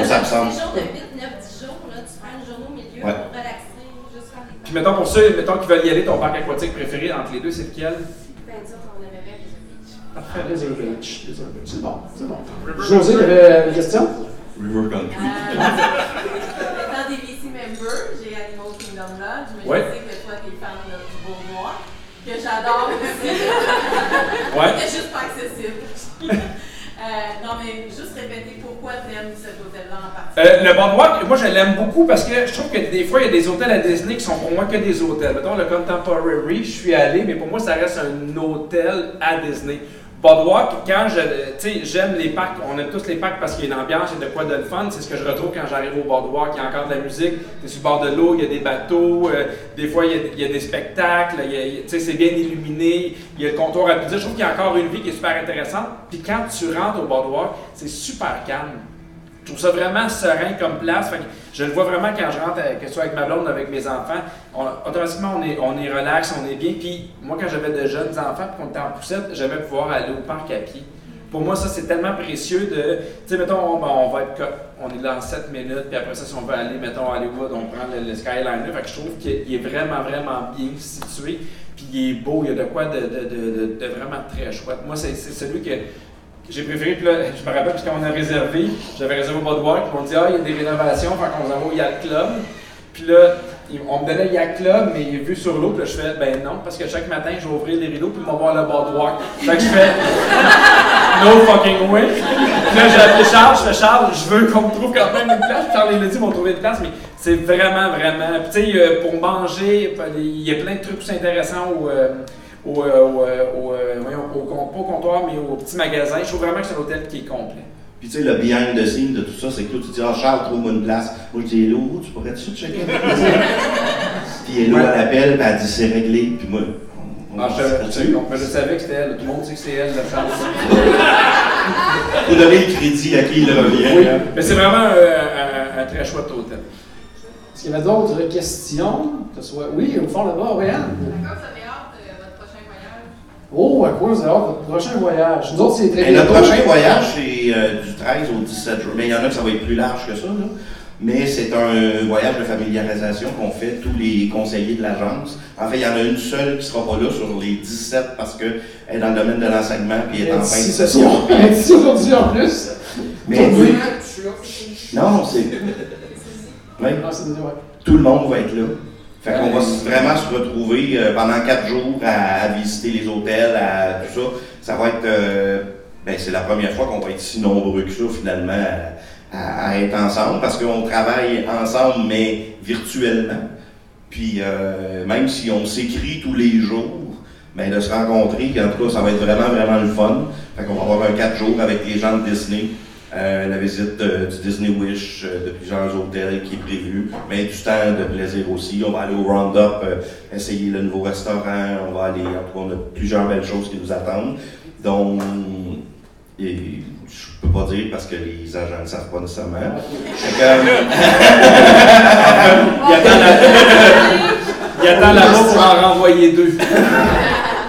on s'absente. Des jours de 8, 9, 10 jours, là, tu prends une journée au milieu Ouais. pour relaxer, juste faire des Puis mettons pour ceux mettons, qui veulent y aller, ton parc aquatique préféré entre les deux, c'est lequel? Ben. Parfait, Beach. C'est bon, c'est bon. José, il y avait une question? River Country. Euh, Étant des VC members, j'ai Animal Kingdom Lodge, mais Ouais. je sais que toi, t'es fan de- du Beauvoir, que j'adore aussi. Ouais. C'est juste pas accessible. Euh, non, mais juste répéter pourquoi t'aimes cet hôtel-là en particulier. Euh, le Boardwalk, moi je l'aime beaucoup parce que je trouve que des fois il y a des hôtels à Disney qui sont pour moi que des hôtels. Mettons le Contemporary, je suis allé, mais pour moi ça reste un hôtel à Disney. Boardwalk, quand je. Tu sais, j'aime les parcs, on aime tous les parcs parce qu'il y a une ambiance, il y a de quoi de fun. C'est ce que je retrouve quand j'arrive au Boardwalk. Il y a encore de la musique, tu es sur le bord de l'eau, il y a des bateaux, euh, des fois il y a, des spectacles, tu sais, c'est bien illuminé, il y a le comptoir à pizza. Je trouve qu'il y a encore une vie qui est super intéressante. Puis quand tu rentres au Boardwalk, c'est super calme. Je trouve ça vraiment serein comme place. Je le vois vraiment quand je rentre, euh, que ce soit avec ma blonde avec mes enfants. Automatiquement, on est, on est relax, on est bien. Puis moi, quand j'avais de jeunes enfants puis qu'on était en poussette, j'aimais pouvoir aller au parc à pied. Pour moi, ça, c'est tellement précieux de. Tu sais, mettons, on, ben, va être. On est là en 7 minutes, puis après ça, si on veut aller, mettons, à Hollywood, on prend le, le Skyliner. Fait que je trouve qu'il est vraiment, vraiment bien situé. Puis il est beau, il y a de quoi de, de, de, de- vraiment très chouette. Moi, c'est celui que j'ai préféré. Puis là, je me rappelle, parce qu'on a réservé, j'avais réservé au Boardwalk, puis on dit, ah, il y a des rénovations, fait qu'on s'en va au Yacht Club. Puis là, on me donnait le Yacht Club, mais il est vu sur l'eau, puis là, je fais, ben non, parce que chaque matin, je vais ouvrir les rideaux, puis ils vont voir le Boardwalk. Fait que je fais, no fucking way. Puis là, j'ai Charles, je fais, Charles, je veux qu'on me trouve quand même une place. Charles, il a dit, ils vont trouver une place, mais c'est vraiment, vraiment. Puis tu sais, euh, pour manger, il y a plein de trucs intéressants euh, au, euh, au, euh, au, euh, au pas au comptoir, mais au petit magasin. Je trouve vraiment que c'est un hôtel qui est complet. Puis tu sais, le behind the scene de tout ça, c'est que toi, tu dis, ah, Charles, trouve-moi une place. Moi, je dis, Hello, tu pourrais-tu checker? Puis Hello, elle appelle, puis elle dit, c'est réglé. Puis moi, on- Ah, je, je- non, mais je savais que c'était elle. Tout le monde sait que c'est elle, la Charles. faut donner le crédit à qui il revient. Oui, hein. mais c'est vraiment euh, un, un très chouette hôtel. Est-ce qu'il y avait d'autres questions? Que ce soit... Oui, au fond là-bas, Oriane. À quoi vous avez hâte de votre prochain voyage? Oh, à quoi vous avez hâte votre prochain voyage? Nous autres, c'est très Et notre bientôt. prochain voyage, c'est euh, du 13 au 17 juin. Mais il y en a que ça va être plus large que ça. Là. Mais c'est un voyage de familiarisation qu'on fait tous les conseillers de l'agence. En fait, il y en a une seule qui ne sera pas là sur les 17 parce qu'elle est dans le domaine de l'enseignement et elle est en fin de session. Ici aujourd'hui en plus. Mais Oui. non, c'est. Oui, tout le monde va être là. Fait qu'on va vraiment se retrouver euh, pendant quatre jours à, à visiter les hôtels, à tout ça. Ça va être. euh, ben, c'est la première fois qu'on va être si nombreux que ça, finalement, à, être ensemble parce qu'on travaille ensemble, mais virtuellement. Puis euh, même si on s'écrit tous les jours, mais de se rencontrer, en tout cas, ça va être vraiment, vraiment le fun. Fait qu'on va avoir un 4 jours avec les gens de Disney. Euh, la visite euh, du Disney Wish, euh, de plusieurs hôtels qui est prévue, mais du temps de plaisir aussi. On va aller au Roundup, euh, essayer le nouveau restaurant, on va aller, en tout cas, on a plusieurs belles choses qui nous attendent. Donc, et, je peux pas dire parce que les agents ne savent pas nécessairement. Fait que, Il attend la- il attend là-bas pour en renvoyer deux.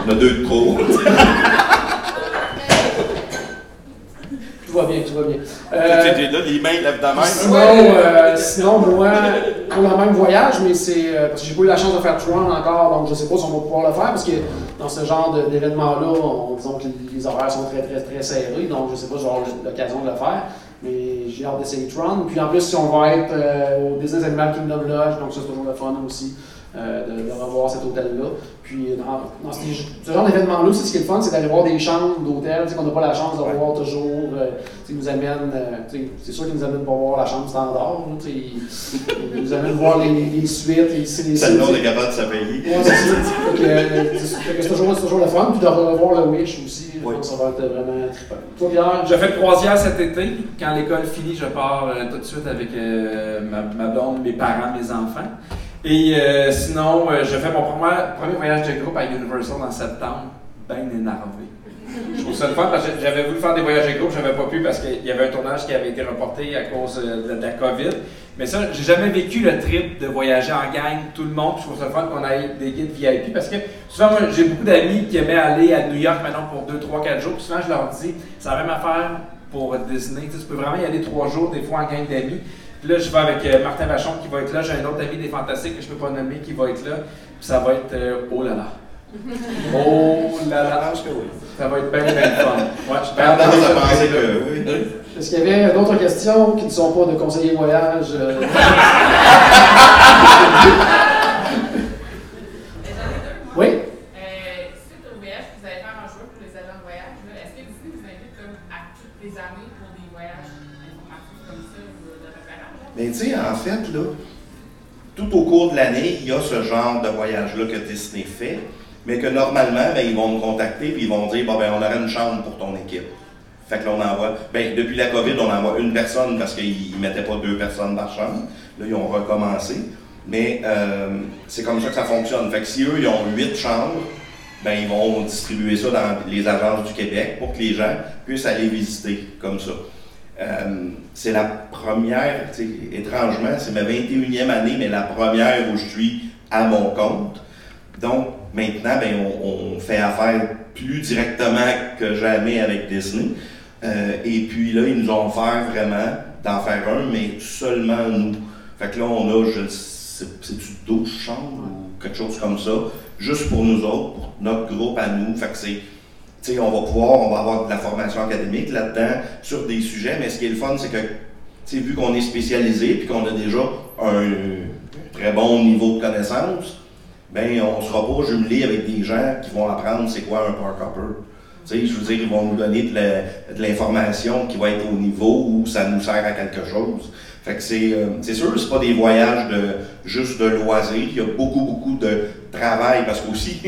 on a deux de trop. Tout va bien, tout va bien. Tu Euh, là, les mains lèvent de Sinon, même. euh, sinon, moi, pour le même voyage, mais c'est euh, parce que j'ai pas eu la chance de faire Tron encore, donc je sais pas si on va pouvoir le faire, parce que dans ce genre d'événement-là, on- disons que les, les horaires sont très, très, très serrés, donc je sais pas si j'aurai l'occasion de le faire, mais j'ai hâte d'essayer Tron. Puis en plus, si on va être euh, au Disney Animal Kingdom Lodge, donc ça c'est toujours le fun aussi. euh, de, de revoir cet hôtel-là. Puis dans, dans ce, ce genre d'événement-là aussi, ce qui est le fun, c'est d'aller voir des chambres d'hôtel, tu sais, qu'on n'a pas la chance de voir toujours. euh, tu sais, ils nous amènent, euh, tu sais, c'est sûr qu'ils nous amènent pas voir la chambre standard, là, tu sais, ils, nous amènent voir les, les suites, ici les Celle-là, on suites. est capable de. Ouais, c'est ça. Fait euh, c'est- fait c'est toujours, c'est toujours le fun. Puis de revoir le Wish aussi, je Oui. pense que ça va être vraiment trippant. Toi, Pierre, Je fais de croisière cet été. Quand l'école finit, je pars euh, tout de suite avec euh, ma, ma blonde, mes parents, mes enfants. Et euh, sinon, euh, je fais mon premier, voyage de groupe à Universal en septembre, bien énervé. Je trouve ça le fun parce que j'avais voulu faire des voyages de groupe, j'avais pas pu parce qu'il y avait un tournage qui avait été reporté à cause euh, de, la COVID. Mais ça, j'ai jamais vécu le trip de voyager en gang, tout le monde. Je trouve ça le fun qu'on aille des guides VIP parce que souvent, moi, j'ai beaucoup d'amis qui aimaient aller à New York maintenant pour 2, 3, 4 jours. Puis souvent, je leur dis, c'est la même affaire pour Disney. Tu, tu peux vraiment y aller 3 jours, des fois en gang d'amis. Puis là, je vais avec euh, Martin Vachon qui va être là. J'ai un autre ami des Fantastiques que je peux pas nommer qui va être là. Puis ça va être euh, oh là là. Oh là Je là. Ça va être bien, bien fun. Ouais, je pense penser que oui. est-ce qu'il y avait d'autres questions qui ne sont pas de conseiller voyage? Mais tu sais, en fait, tout au cours de l'année, il y a ce genre de voyage-là que Disney fait, mais que normalement, ben, ils vont me contacter et ils vont dire bon, ben, on aurait une chambre pour ton équipe. Fait que là, on envoie. Ben, depuis la COVID, on envoie une personne parce qu'ils ne mettaient pas deux personnes par chambre. Là, ils ont recommencé. Mais euh, c'est comme ça que ça fonctionne. Fait que si eux, ils ont huit chambres, ben, ils vont distribuer ça dans les agences du Québec pour que les gens puissent aller visiter comme ça. Euh, c'est la première, étrangement, c'est ma 21e année, mais la première où je suis à mon compte. Donc, maintenant, ben, on, on fait affaire plus directement que jamais avec Disney. Euh, et puis là, ils nous ont offert vraiment d'en faire un, mais seulement nous. Fait que là, on a, je c'est-tu 12 chambres ou quelque chose comme ça, juste pour nous autres, pour notre groupe à nous. Fait que c'est, on va pouvoir, on va avoir de la formation académique là-dedans sur des sujets, mais ce qui est le fun, c'est que, vu qu'on est spécialisé puis qu'on a déjà un très bon niveau de connaissance, ben on sera pas jumelé avec des gens qui vont apprendre c'est quoi un park hopper. Tu sais, je dire, ils vont nous donner de l'information qui va être au niveau où ça nous sert à quelque chose. Fait que c'est, euh, c'est sûr, c'est pas des voyages de juste de loisirs. Il y a beaucoup, beaucoup de travail parce qu'aussi,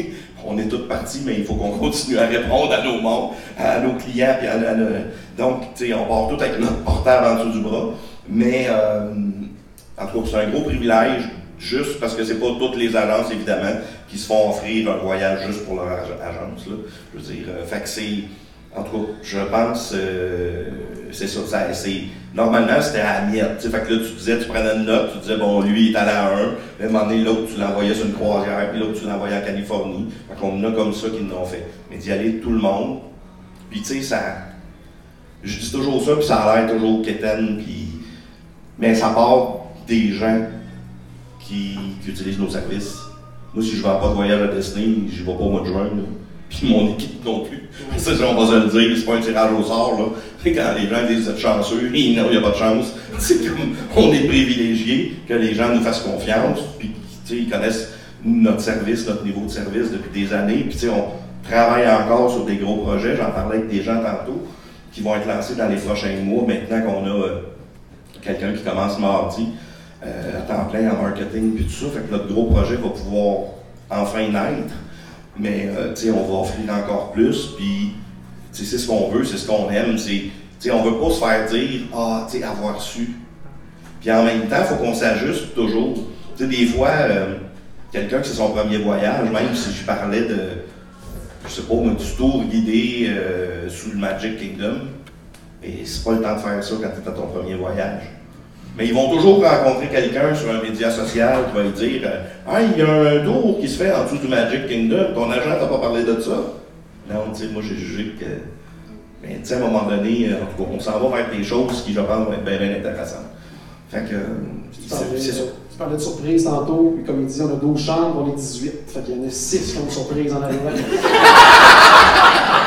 on est tous partis, mais il faut qu'on continue à répondre à nos mondes, à nos clients. Puis à, à nos- donc, tu sais, on part tout avec notre portable en dessous du bras. Mais, euh, en tout cas, c'est un gros privilège, juste parce que c'est pas toutes les agences, évidemment, qui se font offrir un voyage juste pour leur ag- agence. Là. Je veux dire, euh. En tout cas, je pense, euh, c'est ça, normalement c'était à la miette, fait que là tu disais, tu prenais une note, tu disais, bon, lui il est allé à un, à un moment donné, l'autre tu l'envoyais sur une croisière, puis l'autre tu l'envoyais en Californie, fait qu'on a comme ça qui l'ont fait. Mais d'y aller tout le monde, puis tu sais, ça, je dis toujours ça, puis ça a l'air toujours quétaine, puis, mais ça part des gens qui, utilisent nos services. Moi, si je ne vends pas de voyage à Disney, je vais pas au mois de juin. là. Puis mon équipe non plus. Ça, on va se le dire, c'est pas un tirage au sort. Là. Quand les gens disent vous êtes chanceux, et non, il n'y a pas de chance. C'est comme on est privilégié que les gens nous fassent confiance. Puis ils connaissent notre service, notre niveau de service depuis des années. Puis on travaille encore sur des gros projets. J'en parlais avec des gens tantôt qui vont être lancés dans les prochains mois maintenant qu'on a. euh, quelqu'un qui commence mardi euh, à temps plein en marketing puis tout ça. Fait que notre gros projet va pouvoir enfin naître. Mais euh, on va offrir encore plus. Puis c'est ce qu'on veut, c'est ce qu'on aime. On veut pas se faire dire ah, tu sais, avoir su. Puis en même temps, il faut qu'on s'ajuste toujours. Des fois, euh, quelqu'un qui c'est son premier voyage, même si je parlais de, je sais pas, du tour guidé euh, sous le Magic Kingdom, et c'est pas le temps de faire ça quand tu es à ton premier voyage. Mais ils vont toujours rencontrer quelqu'un sur un média social qui va lui dire Ah, il y a un tour qui se fait en dessous du Magic Kingdom, ton agent t'a pas parlé de ça. Non, tu sais, moi j'ai jugé que. Mais tu sais, à un moment donné, euh, en tout cas, on s'en va vers des choses qui, je pense, vont être bien, bien intéressantes. Fait que. Tu c'est ça. tu parlais de surprise tantôt, puis comme il dit, on a 12 chambres, on est 18. Fait qu'il y en a 6 qui ont une surprise en arrivant.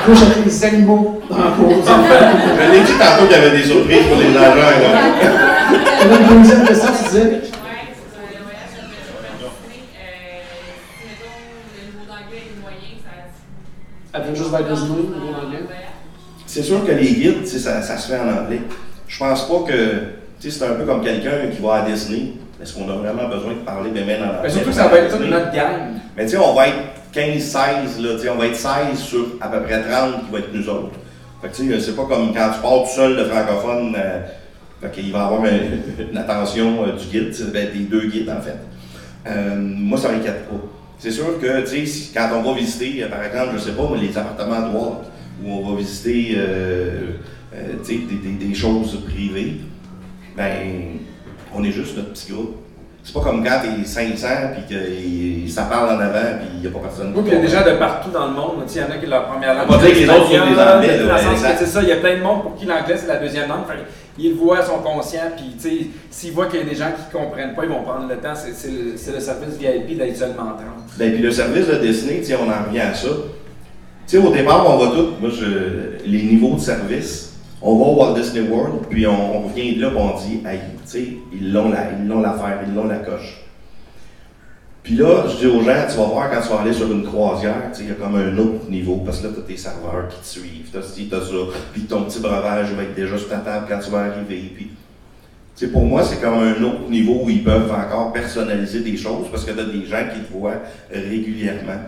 Moi, j'avais des animaux dans la pause. Je l'ai dit tantôt qu'il y avait des surprises pour les agents. là. Une deuxième question, tu disais? By Disney. Euh. C'est sûr que les guides, ça, ça se fait en anglais. Je pense pas que. C'est un peu comme quelqu'un qui va à Disney. Est-ce qu'on a vraiment besoin de parler bien en anglais? Mais surtout que ça va être toute notre gang. Mais tu sais, on va être 15-16, là, tu sais, on va être 16 sur à peu près 30 qui va être nous autres. Fait que tu sais, c'est pas comme quand tu pars tout seul de francophone, euh, fait qu'il va avoir une, attention euh, du guide, ben, des deux guides en fait. Euh, moi, ça m'inquiète pas. C'est sûr que, tu sais, quand on va visiter, euh, par exemple, je sais pas, les appartements de Walt, où on va visiter, des, des- des choses privées, ben, on est juste notre petit groupe. C'est pas comme quand t'es 500 puis que ça parle en avant puis il y a pas personne. Oui, puis il y a des gens de partout dans le monde. Tu sais, Il y en a qui leur première langue. On va dire que les autres sont des Anglais, dans le là, sens que exact. C'est ça, il y a plein de monde pour qui l'anglais c'est la deuxième langue. Fait ils le voient, sont conscients, puis tu sais, s'ils voient qu'il y a des gens qui ne comprennent pas, ils vont prendre le temps. C'est- le, service VIP d'être seulement 30. Ben, puis le service de Disney, tu sais, on en revient à ça. Tu sais, au départ, on va tout, moi, je, les niveaux de service, on va au Walt Disney World, puis on, revient de là, puis on dit, hey, tu sais, ils l'ont l'affaire, ils l'ont la coche. Puis là, je dis aux gens, tu vas voir quand tu vas aller sur une croisière, tu il y a comme un autre niveau, parce que là, tu as tes serveurs qui te suivent, t'as ci, t'as ça, puis ton petit breuvage va être déjà sur ta table quand tu vas arriver, puis... Tu pour moi, c'est comme un autre niveau où ils peuvent encore personnaliser des choses, parce que tu as des gens qui te voient régulièrement.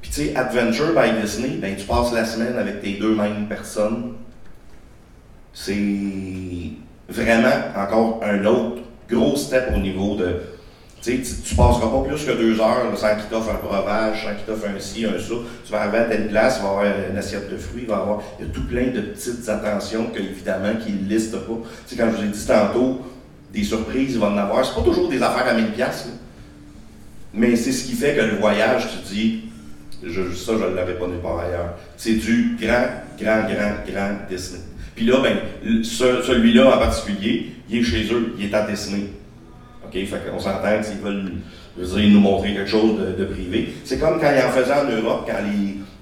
Puis tu sais, Adventure by Disney, ben tu passes la semaine avec tes deux mêmes personnes. C'est vraiment encore un autre gros step au niveau de. Tu tu passeras pas plus que deux heures sans qu'il t'offre un breuvage, sans qu'il t'offre un ci, un ça. Tu vas arriver à telle place, il va avoir une assiette de fruits, il va avoir. Il y a tout plein de petites attentions que, évidemment, qu'ils ne listent pas. Tu sais, quand je vous ai dit tantôt, des surprises, il va en avoir. C'est pas toujours des affaires à 1000$, piastres, là. mais c'est ce qui fait que le voyage, tu dis, ça, je ne l'avais pas nulle part ailleurs. C'est du grand, grand, grand, grand Disney. Puis là, ben, celui-là en particulier, il est chez eux, il est à Disney. OK? Fait qu'on s'entend s'ils veulent dire, nous montrer quelque chose de, privé. C'est comme quand ils en faisaient en Europe,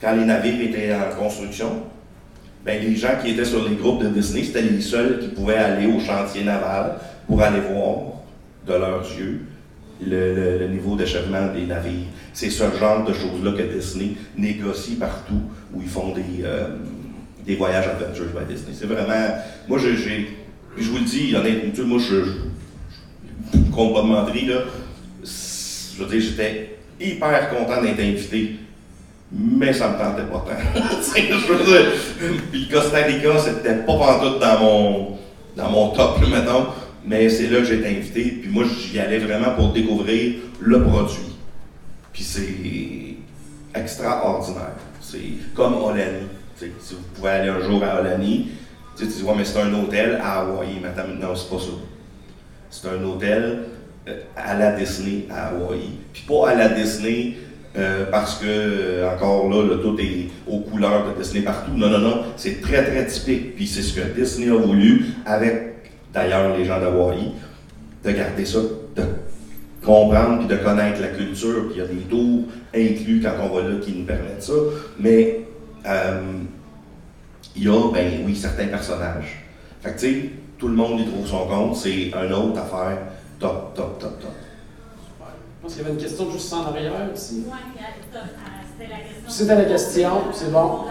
quand les, navires étaient en construction. Ben, les gens qui étaient sur les groupes de Disney, c'était les seuls qui pouvaient aller au chantier naval pour aller voir de leurs yeux le niveau d'achèvement des navires. C'est ce genre de choses-là que Disney négocie partout où ils font des, euh, des voyages adventures by Disney. C'est vraiment. Moi, j'ai. je vous le dis, honnêtement, moi, je. je, je compte pas de menterie, là. Je veux dire, j'étais hyper content d'être invité. Mais ça me tentait pas tant. Je veux dire, Puis le Costa Rica, c'était pas pantoute dans mon, dans mon top, mettons. Mais c'est là que j'ai été invité. Puis moi, j'y allais vraiment pour découvrir le produit. Puis c'est extraordinaire. C'est comme Olani. Tu sais, Si vous pouvez aller un jour à Olani, tu dis, ouais, mais c'est un hôtel à Hawaï. Attends, non, c'est pas ça. C'est un hôtel euh, à la Disney à Hawaï. Puis pas à la Disney euh, parce que, euh, encore là, le tout est aux couleurs de Disney partout. Non, non, non. C'est très, très typique. Puis c'est ce que Disney a voulu, avec d'ailleurs les gens d'Hawaï, de garder ça, de comprendre puis de connaître la culture. Puis il y a des tours inclus quand on va là qui nous permettent ça. Mais il y a, ben oui, certains personnages. Fait que tu sais, tout le monde y trouve son compte. C'est une autre affaire top, top, top, top. Je pense qu'il y avait une question juste en arrière ici. Ouais, c'était la question. C'était la question, c'est bon.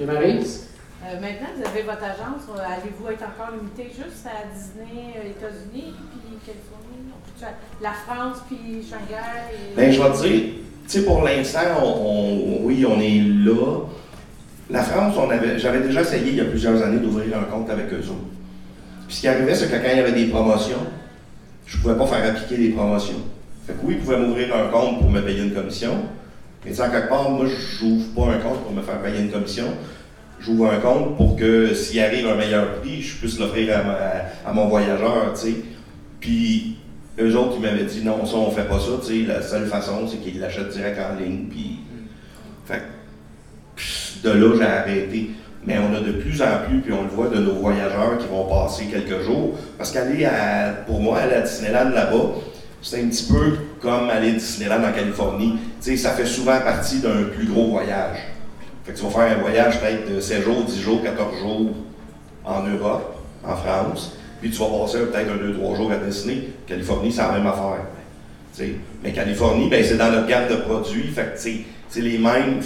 Et Marise? Euh, Euh, maintenant, vous avez votre agence. euh, Allez-vous être encore limité juste à Disney, euh, États-Unis, puis Californie? La France, puis Shanghai? et- Ben, je vais te dire, tu sais, pour l'instant, on, on- oui, on est là. La France, j'avais déjà essayé il y a plusieurs années d'ouvrir un compte avec eux autres. Puis ce qui arrivait, c'est que quand il y avait des promotions, je ne pouvais pas faire appliquer des promotions. Fait que oui, ils pouvaient m'ouvrir un compte pour me payer une commission, mais tu quelque part, moi, je n'ouvre pas un compte pour me faire payer une commission. J'ouvre un compte pour que s'il arrive un meilleur prix, je puisse l'offrir à, mon voyageur, tu sais. Puis eux autres, ils m'avaient dit non, ça, on fait pas ça, tu sais. La seule façon, c'est qu'ils l'achètent direct en ligne. Puis, fait que, de là, j'ai arrêté. Mais on a de plus en plus, puis on le voit de nos voyageurs qui vont passer quelques jours. Parce qu'aller pour moi, aller à Disneyland là-bas, c'est un petit peu comme aller à Disneyland en Californie. Tu sais, ça fait souvent partie d'un plus gros voyage. Fait que tu vas faire un voyage peut-être de 7 jours, 10 jours, 14 jours en Europe, en France, puis tu vas passer peut-être un 2-3 jours à Disney. Californie, c'est la même affaire. Mais Californie, ben, c'est dans notre gamme de produits, fait que c'est les mêmes,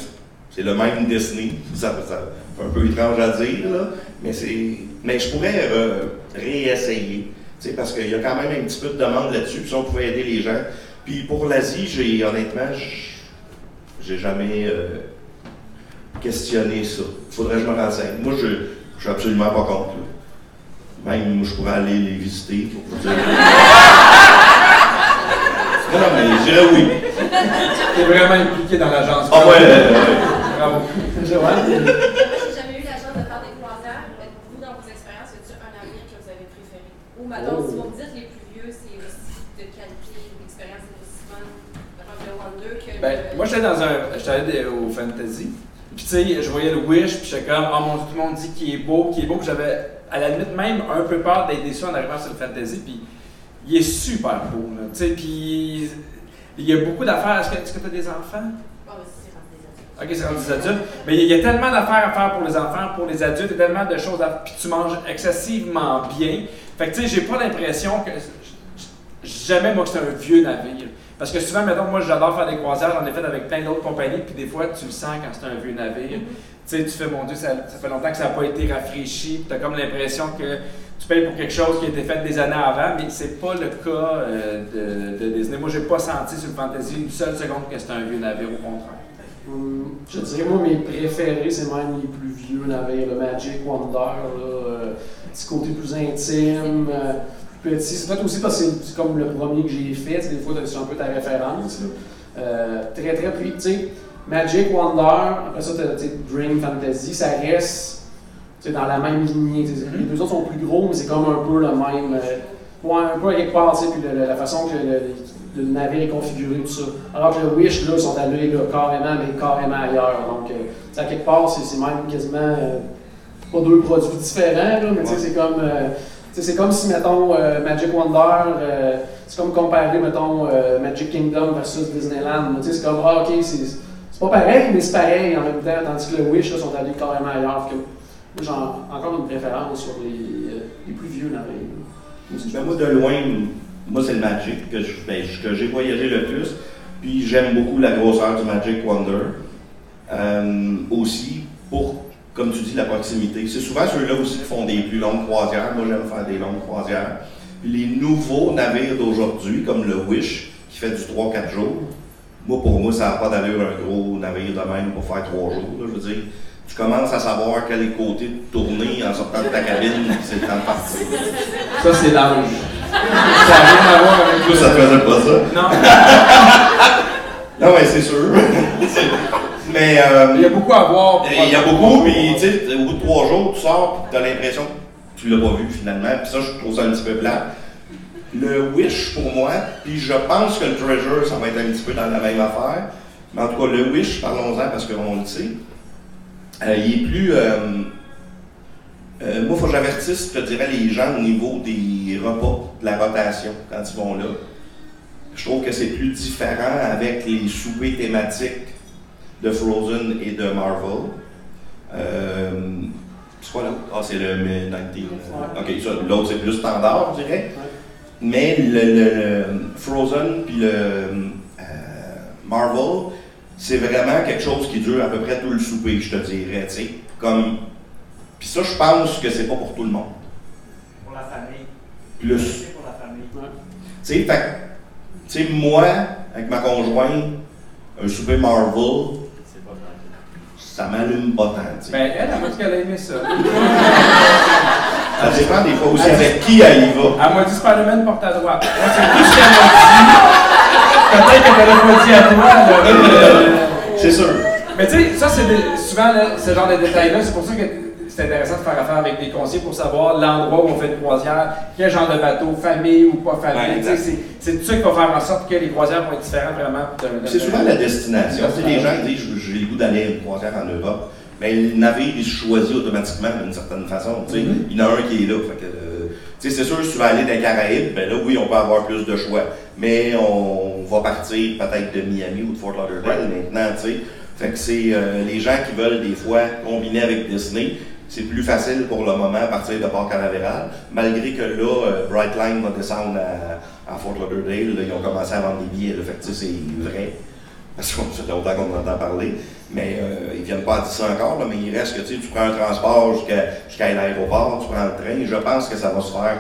c'est le même Disney. Ça, ça un peu étrange à dire, là, mais, c'est, mais je pourrais euh, réessayer, parce qu'il y a quand même un petit peu de demande là-dessus, puis ça, on pouvait aider les gens. Puis pour l'Asie, j'ai honnêtement, j'ai jamais euh, questionné ça. Faudrait que je me renseigne. Moi, je, je suis absolument pas contre. là. Même, je pourrais aller les visiter pour vous dire. non, non, mais je dirais oui. T'es vraiment impliqué dans l'agence. Ah ouais, ouais, ouais. Bravo. Joanne? Moi, j'ai jamais eu la chance de faire des croisières. Vous, dans vos expériences, y a-t-il un navire que vous avez préféré? Ou, maintenant, si vous me dites les plus vieux, c'est aussi de qualité, l'expérience est aussi bonne, que Ben, le- moi, j'étais dans un. J'étais allé au Fantasy. Puis, tu sais, je voyais le Wish, puis j'étais comme, oh mon Dieu, tout le monde dit qu'il est beau, qu'il est beau. Puis j'avais, à la limite, même un peu peur d'être déçu en arrivant sur le Fantasy. Puis, il est super beau, là. Tu sais, puis, il y a beaucoup d'affaires. Est-ce que tu as des enfants? Bon, ben, c'est rendu des adultes. Ok, c'est rendu des adultes. Mais il y a tellement d'affaires à faire pour les enfants, pour les adultes, il y a tellement de choses à Puis tu manges excessivement bien. Fait que tu sais, j'ai pas l'impression que. Jamais moi que c'est un vieux navire. Parce que souvent, mettons, moi j'adore faire des croisières, j'en ai fait avec plein d'autres compagnies, puis des fois tu le sens quand c'est un vieux navire. Tu sais, tu fais, mon Dieu, ça, ça fait longtemps que ça n'a pas été rafraîchi, tu as comme l'impression que tu payes pour quelque chose qui a été fait des années avant, mais c'est pas le cas euh, de, de Disney. Moi, j'ai pas senti sur le Fantasy une seule seconde que c'était un vieux navire, au contraire. Hum, Je dirais, moi, mes préférés, c'est même les plus vieux navires, le Magic Wonder, là, euh, petit côté plus intime, euh, plus petit. C'est peut-être aussi parce que c'est- comme le premier que j'ai fait, des fois, c'est un peu ta référence. Euh, très, très, puis, tu sais, Magic Wonder, après ça, tu Dream Fantasy, ça reste dans la même lignée. sais. Les deux autres sont plus gros, mais c'est comme un peu le même. euh, ouais, un peu tu sais, puis le- le- la façon que le, le- le navire est configuré, tout ça. Alors que le Wish, là, ils sont allés là, carrément, mais carrément ailleurs. Donc, euh, sais, à quelque part, c'est même quasiment euh, pas deux produits différents, là, mais tu sais, c'est comme. euh, tu sais, c'est comme si, mettons, euh, Magic Wonder, euh, c'est comme comparer, mettons, euh, Magic Kingdom versus Disneyland. Tu sais, c'est comme, ah, ok, c'est pas pareil, mais c'est pareil en même temps, tandis que le Wish, là, sont allés carrément ailleurs. J'ai encore une préférence sur les, euh, les plus vieux navires. Ben, moi, de loin, moi, c'est le Magic ben, que j'ai voyagé le plus. Puis j'aime beaucoup la grosseur du Magic Wonder. Euh, aussi, pour, comme tu dis, la proximité. C'est souvent ceux-là aussi qui font des plus longues croisières. Moi, j'aime faire des longues croisières. Puis les nouveaux navires d'aujourd'hui, comme le Wish, qui fait du 3-4 jours, moi, pour moi, ça n'a pas d'allure un gros navire de même pour faire 3 jours. je veux dire, tu commences à savoir quel est le côté de tourner en sortant de ta cabine, c'est le temps de partir. Ça, c'est l'âge. Ça n'a rien à voir avec Toi, ça faisait pas ça? Non. Non, mais c'est sûr. mais euh, Il y a beaucoup à voir. pour- il y a beaucoup, puis tu sais, au bout de trois jours, tu sors, puis tu as l'impression que tu l'as pas vu finalement. Puis ça, je trouve ça un petit peu plat. Le Wish, pour moi, puis je pense que le Treasure, ça va être un petit peu dans la même affaire. Mais en tout cas, le Wish, parlons-en parce qu'on le sait. Euh, il est plus. euh, euh, moi, il faut que j'avertisse, je te dirais, les gens au niveau des repas, de la rotation, quand ils vont là. Je trouve que c'est plus différent avec les soupers thématiques de Frozen et de Marvel. Euh, c'est quoi l'autre? Ah, c'est le 19. Ok, ça, l'autre c'est plus standard, je dirais. Mais le, le- le Frozen puis le euh, Marvel, c'est vraiment quelque chose qui dure à peu près tout le souper, je te dirais. sais. Comme Puis ça, je pense que c'est pas pour tout le monde. Pour la famille. Plus. C'est pour la famille. Tu sais, fait que, tu sais, moi, avec ma conjointe, un souper Marvel, ça m'allume pas tant, tu sais. Ben, elle, elle m'a dit qu'elle a aimé ça. Ça dépend des fois aussi avec qui elle y va. Elle m'a dit Spider-Man porte à droite. Moi, c'est tout ce qu'elle m'a dit. Peut-être qu'elle ne l'a pas dit à toi. elle aurait, euh, C'est sûr. Mais tu sais, ça, c'est souvent là, ce genre de détails-là. C'est pour ça que c'est intéressant de faire affaire avec des conseillers pour savoir l'endroit où on fait une croisière, quel genre de bateau, famille ou pas famille. C'est tout ça qui va faire en sorte que les croisières vont être différentes vraiment. C'est souvent la destination. Sais, les gens disent j'ai le goût d'aller à une croisière en Europe. Mais le navire, il se choisit automatiquement d'une certaine façon. sais. Il y en a un qui est là. Fait que, euh, c'est sûr, si tu vas aller dans les Caraïbes, ben là, oui, on peut avoir plus de choix. Mais on va partir peut-être de Miami ou de Fort Lauderdale maintenant. tu sais. Fait que c'est euh, les gens qui veulent des fois combiner avec Disney. C'est plus facile pour le moment à partir de Port Canaveral, malgré que là, euh, Brightline va descendre à, Fort Lauderdale. ils ont commencé à vendre des billets. Là, fait que c'est vrai. Parce que ça fait longtemps qu'on en entend parler. Mais euh, ils viennent pas à ça encore, mais il reste que tu prends un transport jusqu'à jusqu'à l'aéroport, tu prends le train. Je pense que ça va se faire,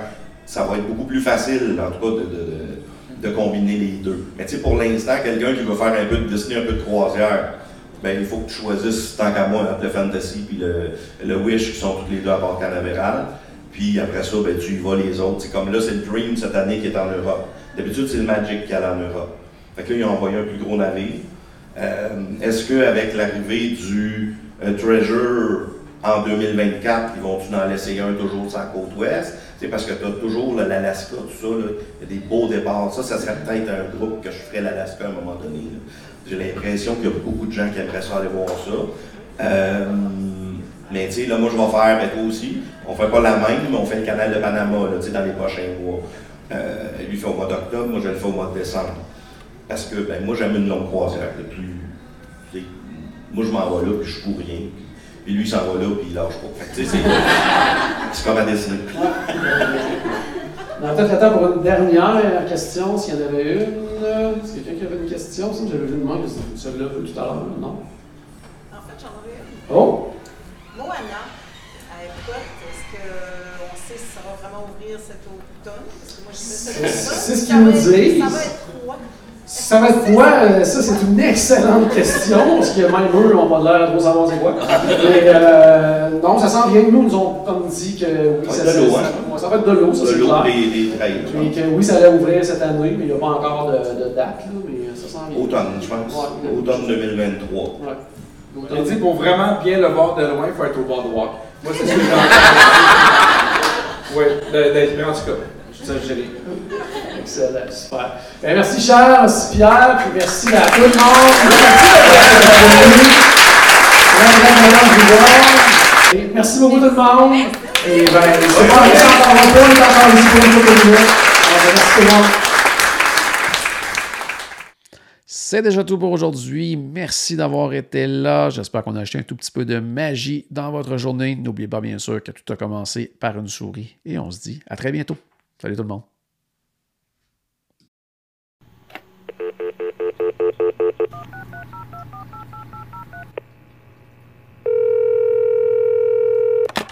ça va être beaucoup plus facile, en tout cas, de, de, de- de combiner les deux. Mais tu sais, pour l'instant, quelqu'un qui veut faire un peu de Disney, un peu de croisière, ben il faut que tu choisisses, tant qu'à moi, entre le Fantasy puis le, le Wish, qui sont tous les deux à bord Canaveral. Puis après ça, ben, tu y vas les autres. C'est comme là, c'est le Dream cette année qui est en Europe. D'habitude, c'est le Magic qui est en Europe. Fait que là, ils ont envoyé un plus gros navire. Euh, Est-ce qu'avec l'arrivée du euh, Treasure en 2024, ils vont-tu en laisser un toujours sur la côte ouest? C'est parce que tu as toujours l'Alaska, tout ça, il y a des beaux départs. Ça, ça serait peut-être un groupe que je ferais l'Alaska à un moment donné. J'ai l'impression qu'il y a beaucoup de gens qui aimeraient ça aller voir ça. Euh, mais tu sais, là, moi, je vais faire, ben, toi aussi, on fait pas la même, mais on fait le canal de Panama, tu sais, dans les prochains mois. Euh, lui fait au mois d'octobre, moi, je le fais au mois de décembre. Parce que, ben, moi, j'aime une longue croisière. moi, je m'en vais là, puis je fous rien. Puis lui, il s'en va là, puis il lâche pas. C'est comme à dessiner. On a peut-être le temps pour une dernière question, s'il y en avait une. Est-ce quelqu'un qui avait une question? Ça, j'avais vu le manque, celle-là tout à l'heure, non? En fait, j'en aurais une. Oh! Moana, à Epcot, est-ce qu'on sait si ça va vraiment ouvrir cet automne? Parce que moi, je C'est- ce qu'ils nous disent. Ça va être? Ça va être quoi? Euh, Ça, c'est une excellente question, parce que même eux n'ont pas l'air de trop savoir c'est quoi. Mais euh, non, ça sent bien. Nous, nous ont comme dit que oui, Ça va être de l'eau, hein? ouais, ça va être de l'eau, ça De c'est l'eau, clair. des, des que oui, ça allait ouvrir cette année, mais il n'y a pas encore de, de date, là, mais ça sent bien. Automne, je pense. Ouais. Automne 2023. Ouais. Il dit pour vraiment bien le voir de loin, il faut être au boardwalk. Moi, c'est ce que j'ai Oui, d'être en tout cas. Je suis ça, Excellent, super. Ben, merci Charles, merci Pierre, puis merci à tout le monde. Merci merci beaucoup tout le monde. Et ben, c'est pas encore ici pour une de ben, Merci tout le monde. C'est déjà tout pour aujourd'hui. Merci d'avoir été là. J'espère qu'on a acheté un tout petit peu de magie dans votre journée. N'oubliez pas, bien sûr, que tout a commencé par une souris. Et on se dit à très bientôt. Salut tout le monde.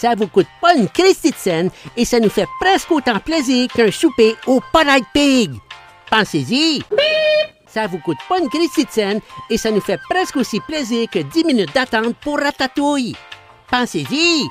Ça vous coûte pas une Christie de scène et ça nous fait presque autant plaisir qu'un souper au Polite Pig. Pensez-y! Ça vous coûte pas une Christie de scène et ça nous fait presque aussi plaisir que 10 minutes d'attente pour Ratatouille. Pensez-y!